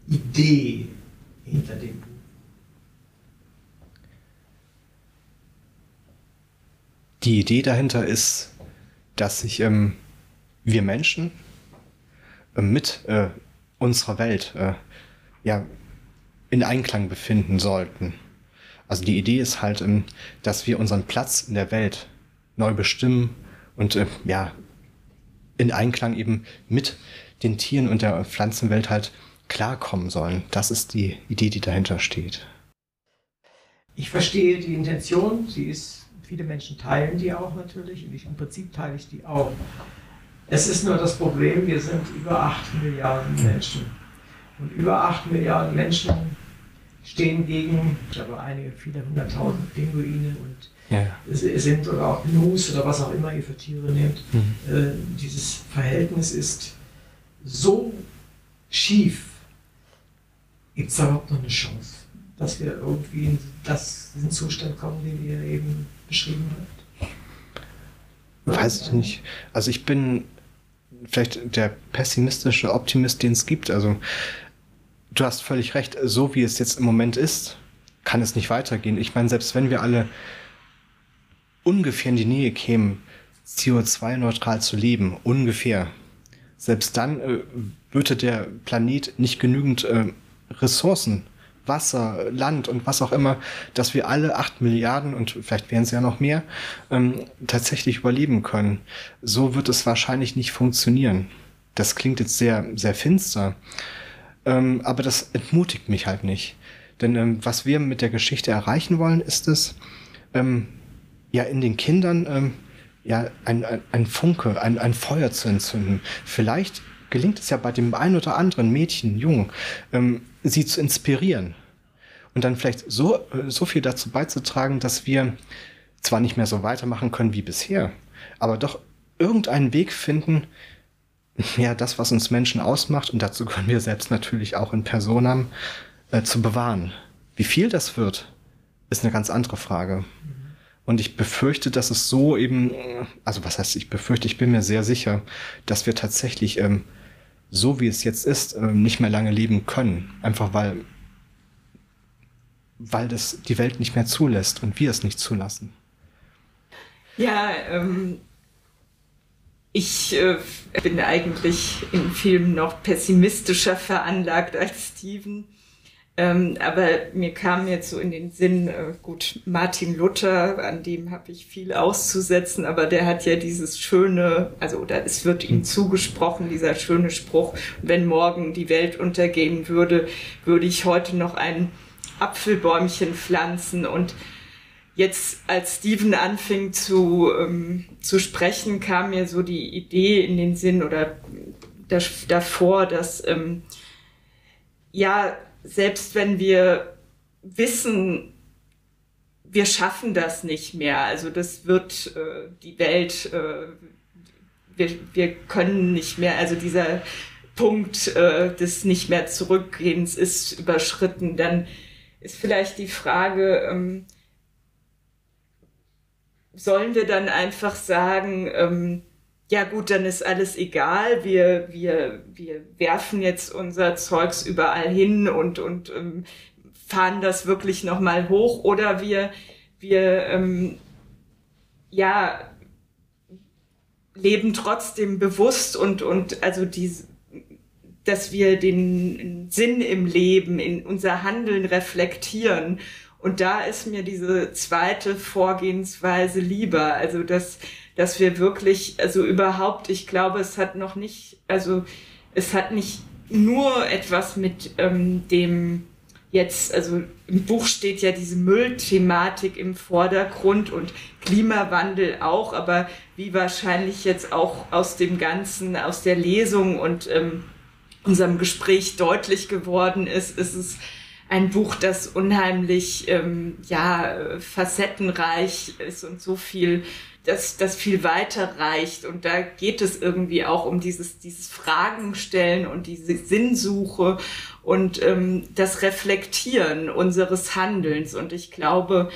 Idee hinter dem Buch? Die Idee dahinter ist, dass sich ähm, wir Menschen äh, mit äh, unserer Welt äh, ja, in Einklang befinden sollten. Also die Idee ist halt, ähm, dass wir unseren Platz in der Welt neu bestimmen und äh, ja, in Einklang eben mit den Tieren und der Pflanzenwelt halt klarkommen sollen. Das ist die Idee, die dahinter steht. ich verstehe die Intention, sie ist, viele Menschen teilen die auch natürlich und ich, im Prinzip teile ich die auch. Es ist nur das Problem, wir sind über 8 Milliarden Menschen. Und über 8 Milliarden Menschen stehen gegen, ich glaube, einige, viele hunderttausend Pinguine und ja. es, sind oder auch Gnus oder was auch immer ihr für Tiere nehmt. Mhm. Äh, dieses Verhältnis ist so schief. Gibt es da überhaupt noch eine Chance, dass wir irgendwie in das, diesen Zustand kommen, den ihr eben beschrieben habt? Weiß ich nicht. Also ich bin vielleicht der pessimistische Optimist, den es gibt. Also du hast völlig recht, so wie es jetzt im Moment ist, kann es nicht weitergehen. Ich meine, selbst wenn wir alle ungefähr in die Nähe kämen, CO2-neutral zu leben, ungefähr, selbst dann äh, würde der Planet nicht genügend äh, Ressourcen, Wasser, Land und was auch immer, dass wir alle acht Milliarden und vielleicht wären es ja noch mehr, ähm, tatsächlich überleben können. So wird es wahrscheinlich nicht funktionieren. Das klingt jetzt sehr, sehr finster. Ähm, aber das entmutigt mich halt nicht. Denn ähm, was wir mit der Geschichte erreichen wollen, ist es, ähm, ja, in den Kindern ähm, ja, ein, ein, ein Funke, ein, ein Feuer zu entzünden. Vielleicht gelingt es ja bei dem einen oder anderen Mädchen, Jungen, ähm, sie zu inspirieren. Und dann vielleicht so, äh, so viel dazu beizutragen, dass wir zwar nicht mehr so weitermachen können wie bisher, aber doch irgendeinen Weg finden, ja, das, was uns Menschen ausmacht, und dazu können wir selbst natürlich auch in Personam, äh, zu bewahren. Wie viel das wird, ist eine ganz andere Frage. Und ich befürchte, dass es so eben, also was heißt ich befürchte, ich bin mir sehr sicher, dass wir tatsächlich ähm, so wie es jetzt ist, ähm, nicht mehr lange leben können. Einfach weil, weil das die Welt nicht mehr zulässt und wir es nicht zulassen. Ja, ähm, ich äh, bin eigentlich in Filmen noch pessimistischer veranlagt als Steven. Ähm, aber mir kam jetzt so in den Sinn, äh, gut, Martin Luther, an dem habe ich viel auszusetzen, aber der hat ja dieses schöne, also oder es wird ihm zugesprochen, dieser schöne Spruch, wenn morgen die Welt untergehen würde, würde ich heute noch ein Apfelbäumchen pflanzen. Und jetzt, als Steven anfing zu, ähm, zu sprechen, kam mir so die Idee in den Sinn oder das, davor, dass ähm, ja, selbst wenn wir wissen, wir schaffen das nicht mehr, also das wird äh, die Welt, äh, wir, wir können nicht mehr, also dieser Punkt äh, des nicht mehr Zurückgehens ist überschritten, dann ist vielleicht die Frage, ähm, sollen wir dann einfach sagen, ähm, ja gut, dann ist alles egal, wir, wir, wir werfen jetzt unser Zeugs überall hin und, und ähm, fahren das wirklich nochmal hoch. Oder wir, wir ähm, ja, leben trotzdem bewusst und, und also diese, dass wir den Sinn im Leben, in unser Handeln reflektieren. Und da ist mir diese zweite Vorgehensweise lieber. Also, dass, dass wir wirklich, also überhaupt, ich glaube, es hat noch nicht, also es hat nicht nur etwas mit ähm, dem jetzt, also im Buch steht ja diese Müllthematik im Vordergrund und Klimawandel auch, aber wie wahrscheinlich jetzt auch aus dem Ganzen, aus der Lesung und ähm, unserem Gespräch deutlich geworden ist, ist es ein Buch, das unheimlich ähm, ja facettenreich ist und so viel das, das viel weiter reicht. Und da geht es irgendwie auch um dieses, dieses Fragen stellen und diese Sinnsuche und ähm, das Reflektieren unseres Handelns. Und ich glaube,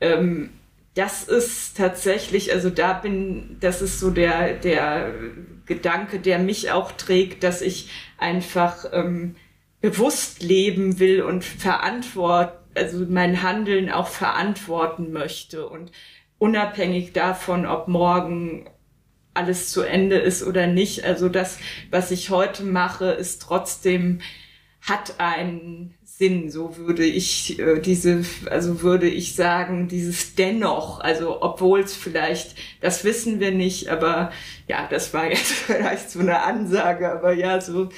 ähm, das ist tatsächlich, also da bin, das ist so der, der Gedanke, der mich auch trägt, dass ich einfach ähm, bewusst leben will und verantwort, also mein Handeln auch verantworten möchte und unabhängig davon, ob morgen alles zu Ende ist oder nicht. Also das, was ich heute mache, ist trotzdem, hat einen Sinn. So würde ich äh, diese, also würde ich sagen, dieses dennoch, also obwohl es vielleicht, das wissen wir nicht, aber ja, das war jetzt vielleicht so eine Ansage, aber ja, so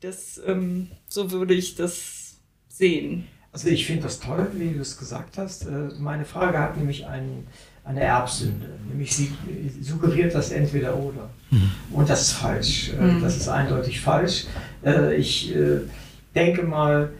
das, ähm, so würde ich das sehen. Also ich finde das toll, wie du es gesagt hast. Äh, meine Frage hat nämlich einen, eine Erbsünde. Nämlich sie suggeriert das entweder oder. Mhm. Und das ist falsch. Äh, mhm. Das ist eindeutig falsch. Äh, ich denke mal,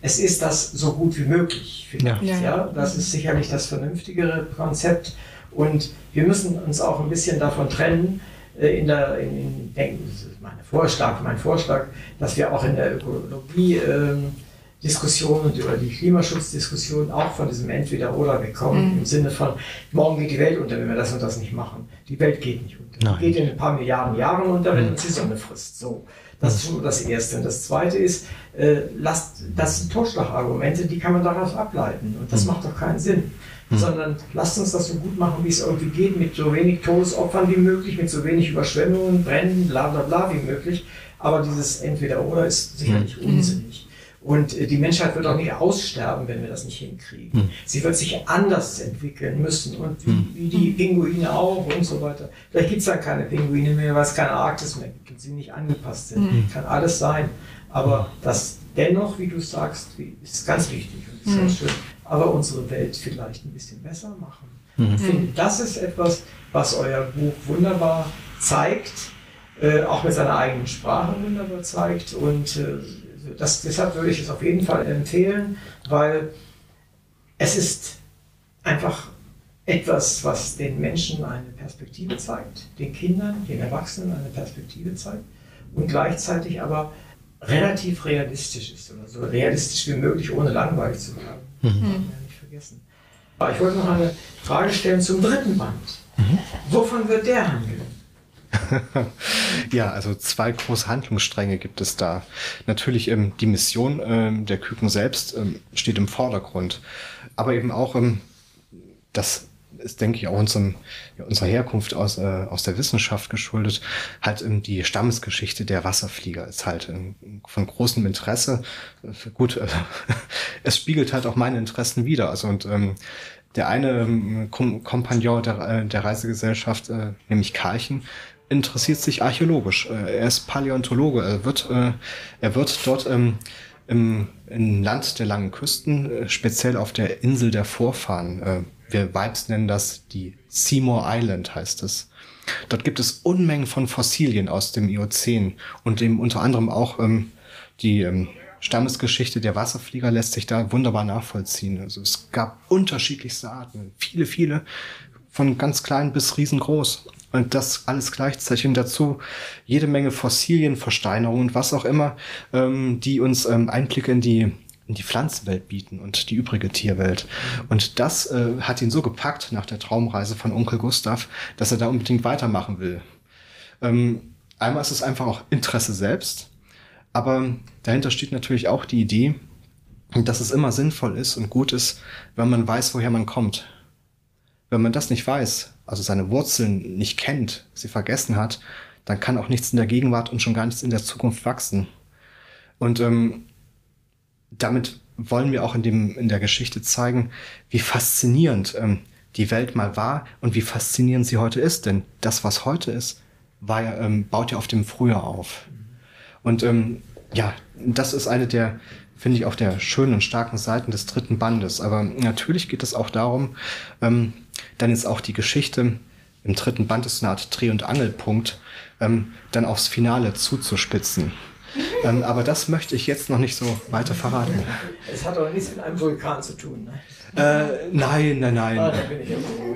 es ist das so gut wie möglich. Vielleicht, ja. ja. Das ist sicherlich das vernünftigere Konzept. Und wir müssen uns auch ein bisschen davon trennen, in der, in, in denken, das ist mein Vorschlag, mein Vorschlag, dass wir auch in der Ökologie ähm, Diskussion und über die Klimaschutzdiskussion auch von diesem Entweder-Oder wegkommen, mhm. im Sinne von, morgen geht die Welt unter, wenn wir das und das nicht machen. Die Welt geht nicht unter. Nein. Die geht in ein paar Milliarden Jahren unter, wenn mhm. uns die Sonne frisst. So. Das ist schon das Erste. Und das Zweite ist, äh, lasst, das sind Totschlagargumente, die kann man daraus ableiten. Und das mhm. macht doch keinen Sinn. Mhm. Sondern lasst uns das so gut machen, wie es irgendwie geht, mit so wenig Todesopfern wie möglich, mit so wenig Überschwemmungen, Bränden, bla bla bla wie möglich. Aber dieses Entweder-Oder ist sicherlich mhm. unsinnig. Und äh, die Menschheit wird auch nicht aussterben, wenn wir das nicht hinkriegen. Hm. Sie wird sich anders entwickeln müssen und wie, hm. wie die Pinguine auch und so weiter. Vielleicht gibt es dann keine Pinguine mehr, weil es keine Arktis mehr gibt und sie nicht angepasst sind. Hm. Kann alles sein. Aber das dennoch, wie du sagst, ist ganz wichtig und ist hm. schön. Aber unsere Welt vielleicht ein bisschen besser machen. Hm. Ich finde, das ist etwas, was euer Buch wunderbar zeigt, äh, auch mit seiner eigenen Sprache wunderbar zeigt und äh, das, deshalb würde ich es auf jeden Fall empfehlen, weil es ist einfach etwas, was den Menschen eine Perspektive zeigt, den Kindern, den Erwachsenen eine Perspektive zeigt und gleichzeitig aber relativ realistisch ist oder so realistisch wie möglich, ohne langweilig zu bleiben. Mhm. Das darf man ja nicht vergessen. Aber ich wollte noch eine Frage stellen zum dritten Band. Mhm. Wovon wird der handeln? ja, also zwei große Handlungsstränge gibt es da. Natürlich ähm, die Mission ähm, der Küken selbst ähm, steht im Vordergrund, aber eben auch ähm, das ist, denke ich, auch unserem, ja, unserer Herkunft aus, äh, aus der Wissenschaft geschuldet. Halt ähm, die Stammesgeschichte der Wasserflieger ist halt ähm, von großem Interesse. Äh, gut, äh, es spiegelt halt auch meine Interessen wider. Also und ähm, der eine ähm, Kompagnon der, äh, der Reisegesellschaft, äh, nämlich Karchen, interessiert sich archäologisch. Äh, er ist Paläontologe. Er wird, äh, er wird dort ähm, im, im Land der langen Küsten, äh, speziell auf der Insel der Vorfahren, wir Vibes nennen das die Seymour Island, heißt es. Dort gibt es Unmengen von Fossilien aus dem Eozän und dem unter anderem auch ähm, die ähm, Stammesgeschichte der Wasserflieger lässt sich da wunderbar nachvollziehen. Also es gab unterschiedlichste Arten, viele, viele, von ganz klein bis riesengroß. Und das alles gleichzeitig und dazu jede Menge Fossilien, Versteinerungen und was auch immer, ähm, die uns ähm, Einblicke in die in die Pflanzenwelt bieten und die übrige Tierwelt. Und das äh, hat ihn so gepackt nach der Traumreise von Onkel Gustav, dass er da unbedingt weitermachen will. Ähm, einmal ist es einfach auch Interesse selbst, aber dahinter steht natürlich auch die Idee, dass es immer sinnvoll ist und gut ist, wenn man weiß, woher man kommt. Wenn man das nicht weiß, also seine Wurzeln nicht kennt, sie vergessen hat, dann kann auch nichts in der Gegenwart und schon gar nichts in der Zukunft wachsen. Und ähm, damit wollen wir auch in, dem, in der Geschichte zeigen, wie faszinierend ähm, die Welt mal war und wie faszinierend sie heute ist. Denn das, was heute ist, war ähm, baut ja auf dem Früher auf. Und ähm, ja, das ist eine der, finde ich, auch der schönen und starken Seiten des dritten Bandes. Aber natürlich geht es auch darum, ähm, dann ist auch die Geschichte im dritten Band ist eine Art Dreh- und Angelpunkt, ähm, dann aufs Finale zuzuspitzen. ähm, aber das möchte ich jetzt noch nicht so weiter verraten. Es hat aber nichts mit einem Vulkan zu tun. Ne? Äh, nein, nein, nein. Ah,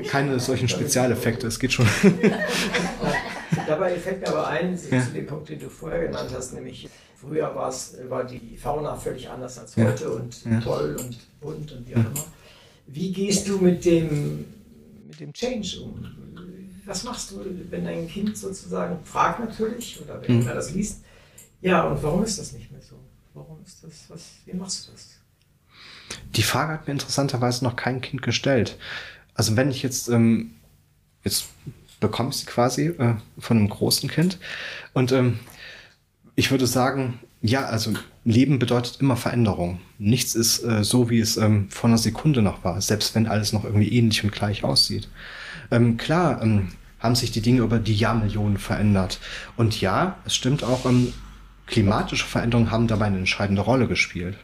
Keine solchen Spezialeffekte, es geht schon. Dabei fällt mir aber ein, ja. zu dem Punkt, den du vorher genannt hast, nämlich früher war die Fauna völlig anders als heute ja. und ja. toll und bunt und wie auch immer. Wie gehst du mit dem mit dem Change um? Was machst du, wenn dein Kind sozusagen fragt natürlich, oder wenn mhm. er das liest, ja, und warum ist das nicht mehr so? Warum ist das, was, wie machst du das? Die Frage hat mir interessanterweise noch kein Kind gestellt. Also wenn ich jetzt, ähm, jetzt bekomme ich sie quasi äh, von einem großen Kind und ähm, ich würde sagen, ja, also Leben bedeutet immer Veränderung. Nichts ist äh, so, wie es ähm, vor einer Sekunde noch war, selbst wenn alles noch irgendwie ähnlich und gleich aussieht. Ähm, klar ähm, haben sich die Dinge über die Jahrmillionen verändert. Und ja, es stimmt auch, ähm, klimatische Veränderungen haben dabei eine entscheidende Rolle gespielt.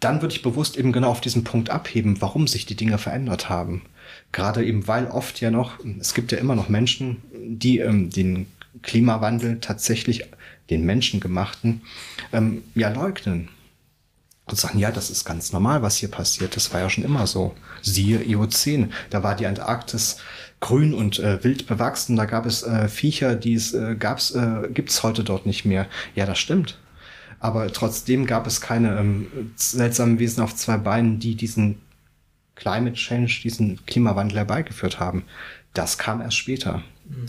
dann würde ich bewusst eben genau auf diesen Punkt abheben, warum sich die Dinge verändert haben. Gerade eben, weil oft ja noch, es gibt ja immer noch Menschen, die ähm, den Klimawandel tatsächlich, den menschengemachten, ähm, ja leugnen. Und sagen, ja, das ist ganz normal, was hier passiert. Das war ja schon immer so. Siehe Eozän. Da war die Antarktis grün und äh, wild bewachsen. Da gab es äh, Viecher, die es äh, gab's, äh, gibt's heute dort nicht mehr. Ja, das stimmt. Aber trotzdem gab es keine ähm, seltsamen Wesen auf zwei Beinen, die diesen Climate Change, diesen Klimawandel herbeigeführt haben. Das kam erst später. Mhm.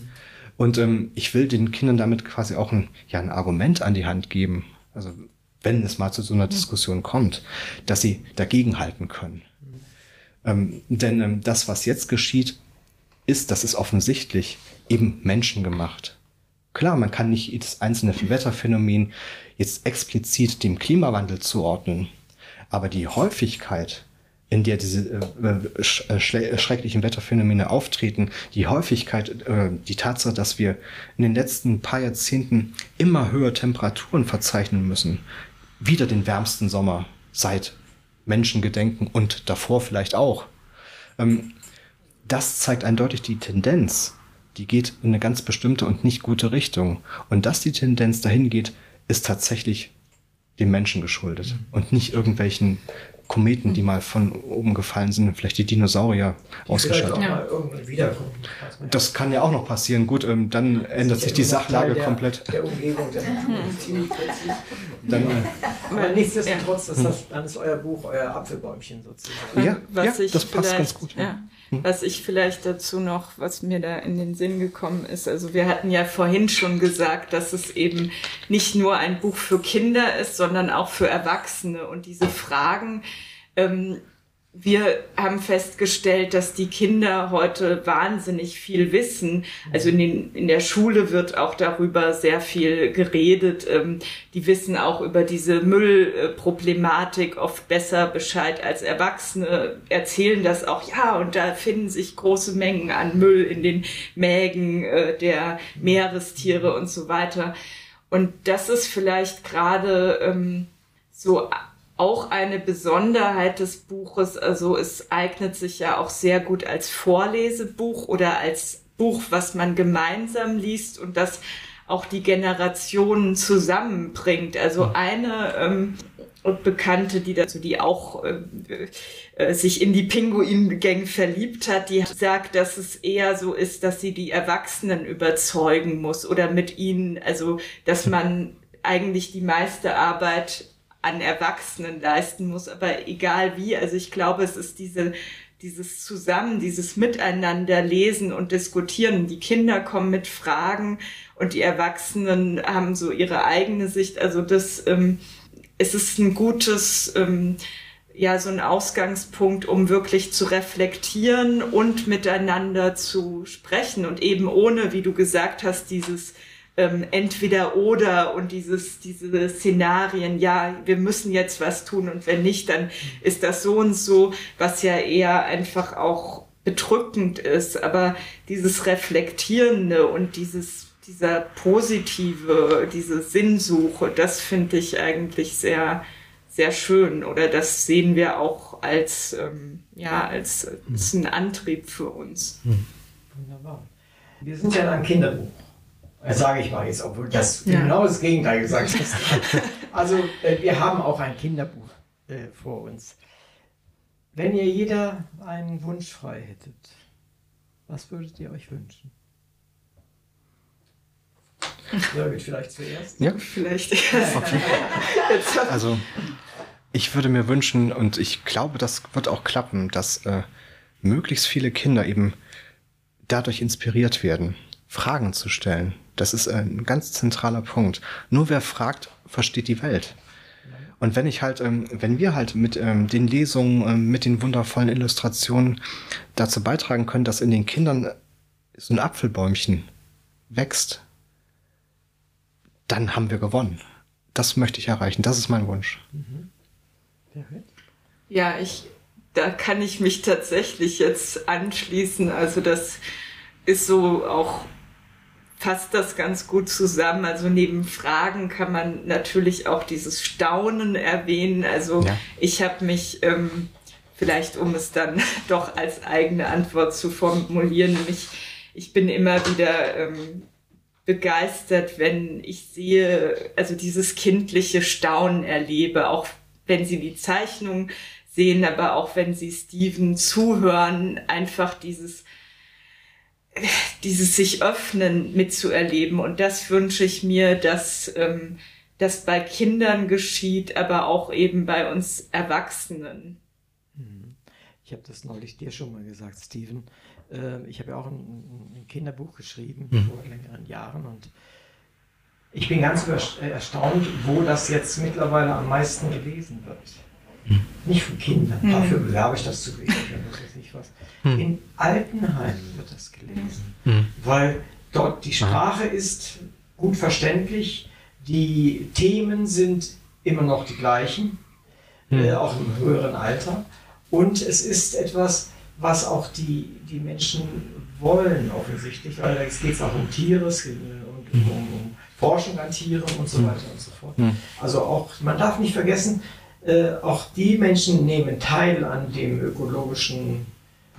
Und ähm, ich will den Kindern damit quasi auch ein, ja, ein Argument an die Hand geben. Also wenn es mal zu so einer Diskussion kommt, dass sie dagegenhalten können. Mhm. Ähm, denn ähm, das, was jetzt geschieht, ist, das ist offensichtlich eben menschengemacht. Klar, man kann nicht jedes einzelne Wetterphänomen jetzt explizit dem Klimawandel zuordnen, aber die Häufigkeit, in der diese äh, sch äh, schrecklichen Wetterphänomene auftreten, die Häufigkeit, äh, die Tatsache, dass wir in den letzten paar Jahrzehnten immer höhere Temperaturen verzeichnen müssen, wieder den wärmsten Sommer seit Menschengedenken und davor vielleicht auch. Ähm, das zeigt eindeutig die Tendenz. Die geht in eine ganz bestimmte und nicht gute Richtung. Und dass die Tendenz dahin geht, ist tatsächlich dem Menschen geschuldet mhm. und nicht irgendwelchen Kometen, die mal von oben gefallen sind, vielleicht die Dinosaurier die ausgeschaltet haben. Das kann ja auch noch passieren. Gut, ähm, dann das ändert sich die Sachlage der, komplett. Der Umgebung, der. Dann, äh, Aber nichtsdestotrotz, ist das, dann ist euer Buch euer Apfelbäumchen sozusagen. Ja, ja das passt ganz gut. Ja. Hm. Was ich vielleicht dazu noch, was mir da in den Sinn gekommen ist, also wir hatten ja vorhin schon gesagt, dass es eben nicht nur ein Buch für Kinder ist, sondern auch für Erwachsene und diese Fragen, ähm, wir haben festgestellt, dass die Kinder heute wahnsinnig viel wissen. Also in, den, in der Schule wird auch darüber sehr viel geredet. Ähm, die wissen auch über diese Müllproblematik oft besser Bescheid als Erwachsene, erzählen das auch, ja, und da finden sich große Mengen an Müll in den Mägen äh, der Meerestiere und so weiter. Und das ist vielleicht gerade ähm, so auch eine Besonderheit des Buches. Also es eignet sich ja auch sehr gut als Vorlesebuch oder als Buch, was man gemeinsam liest und das auch die Generationen zusammenbringt. Also eine ähm, Bekannte, die dazu, die auch äh, äh, sich in die Pinguin-Gang verliebt hat, die sagt, dass es eher so ist, dass sie die Erwachsenen überzeugen muss oder mit ihnen, also dass man eigentlich die meiste Arbeit an Erwachsenen leisten muss, aber egal wie, also ich glaube, es ist diese dieses Zusammen, dieses Miteinander lesen und diskutieren. Die Kinder kommen mit Fragen und die Erwachsenen haben so ihre eigene Sicht. Also das, ähm, es ist ein gutes, ähm, ja, so ein Ausgangspunkt, um wirklich zu reflektieren und miteinander zu sprechen und eben ohne, wie du gesagt hast, dieses ähm, entweder oder und dieses, diese Szenarien, ja, wir müssen jetzt was tun und wenn nicht, dann ist das so und so, was ja eher einfach auch bedrückend ist. Aber dieses Reflektierende und dieses, dieser positive, diese Sinnsuche, das finde ich eigentlich sehr, sehr schön. Oder das sehen wir auch als, ähm, ja, als, als einen Antrieb für uns. Wunderbar. Wir sind ja ein Kinderbuch. Das sage ich mal jetzt, obwohl das ja. genau das Gegenteil gesagt ist. Also, äh, wir haben auch ein Kinderbuch äh, vor uns. Wenn ihr jeder einen Wunsch frei hättet, was würdet ihr euch wünschen? Birgit, vielleicht zuerst? Ja, vielleicht. Okay. also, ich würde mir wünschen, und ich glaube, das wird auch klappen, dass äh, möglichst viele Kinder eben dadurch inspiriert werden, Fragen zu stellen, das ist ein ganz zentraler Punkt. Nur wer fragt, versteht die Welt. Und wenn ich halt, ähm, wenn wir halt mit ähm, den Lesungen, ähm, mit den wundervollen Illustrationen dazu beitragen können, dass in den Kindern so ein Apfelbäumchen wächst, dann haben wir gewonnen. Das möchte ich erreichen. Das ist mein Wunsch. Mhm. Ja, ich, da kann ich mich tatsächlich jetzt anschließen. Also das ist so auch fasst das ganz gut zusammen. Also neben Fragen kann man natürlich auch dieses Staunen erwähnen. Also ja. ich habe mich ähm, vielleicht, um es dann doch als eigene Antwort zu formulieren, nämlich ich bin immer wieder ähm, begeistert, wenn ich sehe, also dieses kindliche Staunen erlebe, auch wenn sie die Zeichnung sehen, aber auch wenn sie Steven zuhören, einfach dieses dieses sich öffnen mitzuerleben. Und das wünsche ich mir, dass ähm, das bei Kindern geschieht, aber auch eben bei uns Erwachsenen. Mhm. Ich habe das neulich dir schon mal gesagt, Steven. Ähm, ich habe ja auch ein, ein Kinderbuch geschrieben mhm. vor längeren Jahren und ich bin ganz äh, erstaunt, wo das jetzt mittlerweile am meisten gelesen wird. Mhm. Nicht von Kindern, mhm. dafür bewerbe ich das zu wenig. was. Mhm. In Altenheimen wird das gelesen, mhm. weil dort die Sprache ist gut verständlich, die Themen sind immer noch die gleichen, mhm. äh, auch im höheren Alter. Und es ist etwas, was auch die, die Menschen wollen offensichtlich, weil es geht auch um Tiere, es geht um, um, um Forschung an Tieren und so weiter und so fort. Also auch, man darf nicht vergessen, äh, auch die Menschen nehmen teil an dem ökologischen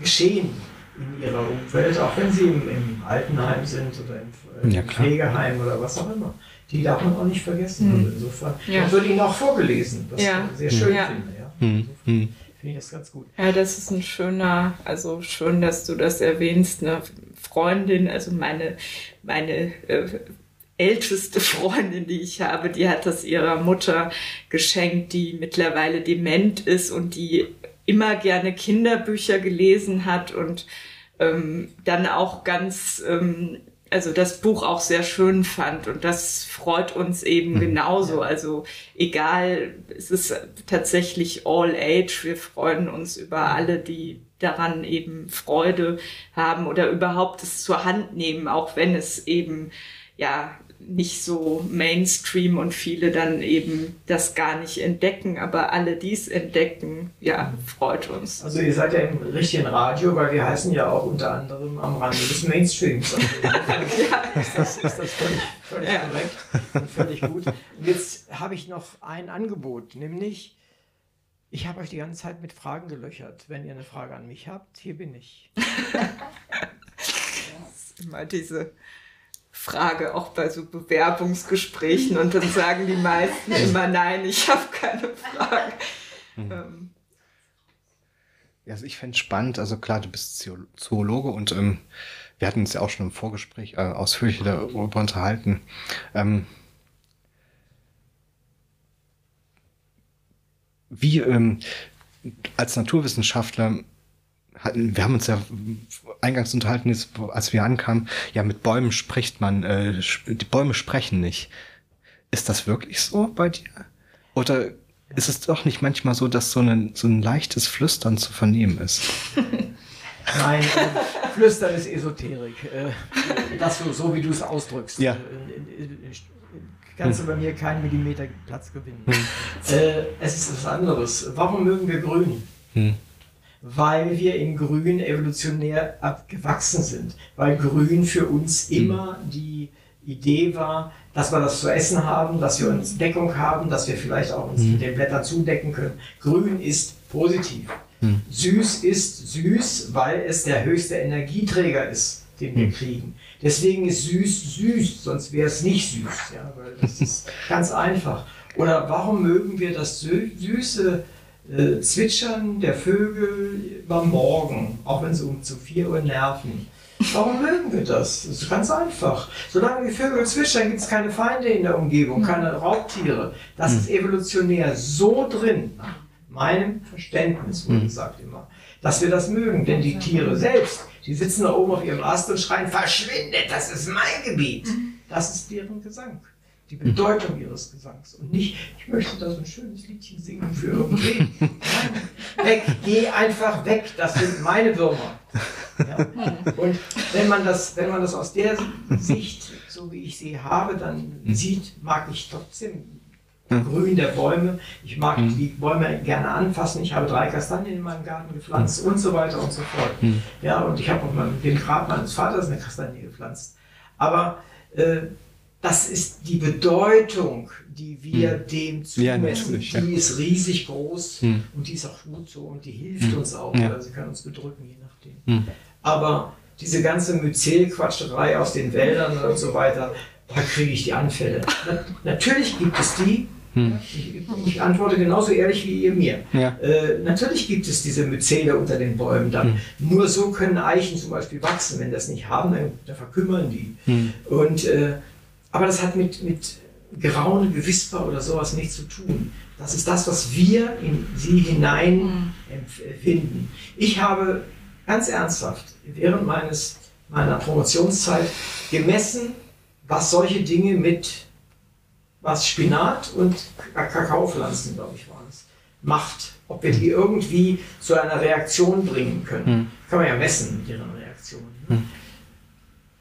Geschehen in ihrer Umwelt, auch wenn sie im, im Altenheim sind oder im, äh, ja, Pflegeheim oder was auch immer. Die darf man auch nicht vergessen. Mhm. Also insofern ja. wird ihnen auch vorgelesen, was ja. ich sehr schön ja. finde. Ja. Mhm. mhm. Finde ich das ganz gut. Ja, das ist ein schöner, also schön, dass du das erwähnst. Eine Freundin, also meine, meine äh, älteste Freundin, die ich habe, die hat das ihrer Mutter geschenkt, die mittlerweile dement ist und die immer gerne Kinderbücher gelesen hat und ähm, dann auch ganz, ähm, also das Buch auch sehr schön fand und das freut uns eben mhm. genauso. Also egal, es ist tatsächlich all age. Wir freuen uns über alle, die daran eben Freude haben oder überhaupt es zur Hand nehmen, auch wenn es eben ja nicht so Mainstream und viele dann eben das gar nicht entdecken, aber alle dies entdecken, ja, freut uns. Also ihr seid ja im richtigen Radio, weil wir heißen ja auch unter anderem am Rande des Mainstreams. Also ja. ist, das, ist das völlig, völlig ja. korrekt und völlig gut. Und jetzt habe ich noch ein Angebot, nämlich ich habe euch die ganze Zeit mit Fragen gelöchert. Wenn ihr eine Frage an mich habt, hier bin ich. immer diese Frage, auch bei so Bewerbungsgesprächen und dann sagen die meisten immer, nein, ich habe keine Frage. Mhm. Ähm. Also ich fände es spannend, also klar, du bist Zoologe und ähm, wir hatten uns ja auch schon im Vorgespräch äh, ausführlich darüber unterhalten. Ähm, wie ähm, als Naturwissenschaftler wir haben uns ja eingangs unterhalten, als wir ankamen, ja, mit Bäumen spricht man, äh, die Bäume sprechen nicht. Ist das wirklich so bei dir? Oder ist es doch nicht manchmal so, dass so ein, so ein leichtes Flüstern zu vernehmen ist? Nein, äh, Flüstern ist Esoterik. Äh, das so, so wie du es ausdrückst. Ja. Äh, kannst du bei mir keinen Millimeter Platz gewinnen. Hm. Es ist was anderes. Warum mögen wir grün? Hm weil wir in Grün evolutionär abgewachsen sind. Weil Grün für uns mhm. immer die Idee war, dass wir das zu essen haben, dass wir uns Deckung haben, dass wir vielleicht auch uns mhm. mit den Blättern zudecken können. Grün ist positiv. Mhm. Süß ist süß, weil es der höchste Energieträger ist, den wir mhm. kriegen. Deswegen ist süß süß, sonst wäre es nicht süß. Ja, weil das ist ganz einfach. Oder warum mögen wir das Süße äh, Zwitschern der Vögel beim Morgen, auch wenn sie um zu 4 Uhr nerven. Warum mögen wir das? Das ist ganz einfach. Solange die Vögel zwitschern, gibt es keine Feinde in der Umgebung, hm. keine Raubtiere. Das ist hm. evolutionär so drin, nach meinem Verständnis, wurde hm. gesagt immer, dass wir das mögen. Denn die Tiere selbst, die sitzen da oben auf ihrem Ast und schreien, verschwindet, das ist mein Gebiet. Das ist deren Gesang die Bedeutung ihres Gesangs und nicht, ich möchte da so ein schönes Liedchen singen für irgendwie. Nein, weg, geh einfach weg, das sind meine Würmer. Ja. Und wenn man, das, wenn man das aus der Sicht, so wie ich sie habe, dann sieht, mag ich trotzdem Grün der Bäume. Ich mag die Bäume gerne anfassen. Ich habe drei Kastanien in meinem Garten gepflanzt und so weiter und so fort. Ja, und ich habe auch mal dem Grab meines Vaters eine Kastanie gepflanzt. Aber äh, das ist die Bedeutung, die wir Hm. dem Ja, zumessen. ja. die ist riesig groß Hm. und die ist auch gut so und die hilft Hm. uns auch. Ja. Oder sie kann uns bedrücken, je nachdem. Hm. Aber diese ganze Myzel-Quatscherei aus den Wäldern und so weiter, da kriege ich die Anfälle. Na, natürlich gibt es die. Hm. Ich, ich antworte genauso ehrlich wie ihr mir. Ja. Äh, natürlich gibt es diese Myzele unter den Bäumen dann. Hm. Nur so können Eichen zum Beispiel wachsen. Wenn das nicht haben, dann, dann verkümmern die. Hm. Und, äh, aber das hat mit, mit Geraune, Gewisper oder sowas nichts zu tun. Das ist das, was wir in sie hinein empfinden. Ich habe ganz ernsthaft während meines, meiner Promotionszeit gemessen, was solche Dinge mit was Spinat und Kakaopflanzen, glaube ich, waren es, macht. Ob wir die irgendwie zu einer Reaktion bringen können. Hm. Kann man ja messen mit ihren Reaktionen. Ne?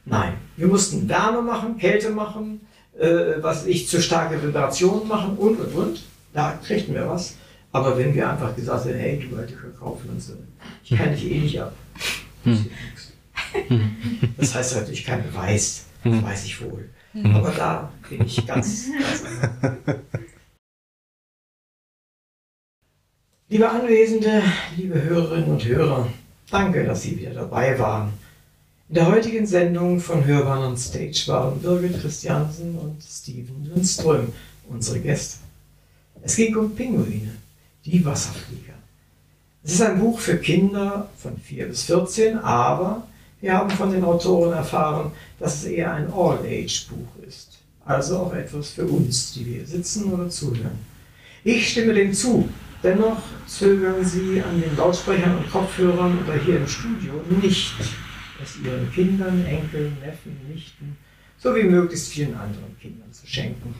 Nein, wir mussten Wärme machen, Kälte machen, äh, was ich zu starke Vibrationen machen und und und. Da kriegten wir was. Aber wenn wir einfach gesagt hätten, hey, du alte Kakaopflanze, ich kann dich eh nicht ab. nichts. Das heißt natürlich kein Beweis, das weiß ich wohl. Aber da bin ich ganz, ganz. Liebe Anwesende, liebe Hörerinnen und Hörer, danke, dass Sie wieder dabei waren. In der heutigen Sendung von Hörbahn on Stage waren Birgit Christiansen und Steven Lundström unsere Gäste. Es ging um Pinguine, die Wasserflieger. Es ist ein Buch für Kinder von 4 bis 14, aber wir haben von den Autoren erfahren, dass es eher ein All-Age-Buch ist. Also auch etwas für uns, die wir sitzen oder zuhören. Ich stimme dem zu. Dennoch zögern Sie an den Lautsprechern und Kopfhörern oder hier im Studio nicht, es Ihren Kindern, Enkeln, Neffen, Nichten sowie möglichst vielen anderen Kindern zu schenken.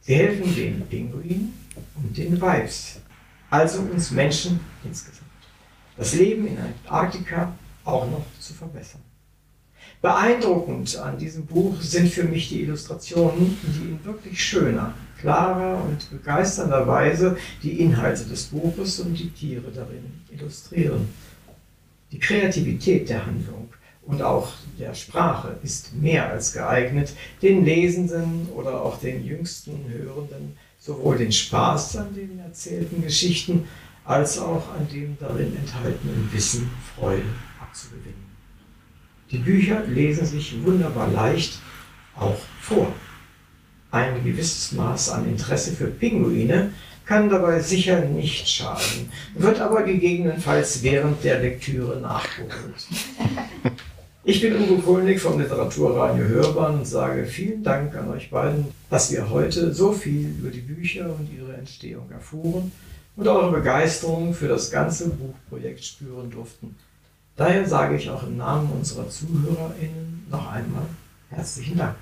Sie helfen den Pinguinen und den Vibes, also uns Menschen insgesamt, das Leben in Antarktika auch noch zu verbessern. Beeindruckend an diesem Buch sind für mich die Illustrationen, die in wirklich schöner, klarer und begeisternder Weise die Inhalte des Buches und die Tiere darin illustrieren. Die Kreativität der Handlung und auch der Sprache ist mehr als geeignet, den Lesenden oder auch den jüngsten Hörenden sowohl den Spaß an den erzählten Geschichten als auch an dem darin enthaltenen Wissen Freude abzugewinnen. Die Bücher lesen sich wunderbar leicht auch vor. Ein gewisses Maß an Interesse für Pinguine kann dabei sicher nicht schaden, wird aber gegebenenfalls während der Lektüre nachgeholt. Ich bin Uwe Kulnig vom Literaturradio Hörbahn und sage vielen Dank an euch beiden, dass wir heute so viel über die Bücher und ihre Entstehung erfuhren und eure Begeisterung für das ganze Buchprojekt spüren durften. Daher sage ich auch im Namen unserer ZuhörerInnen noch einmal herzlichen Dank.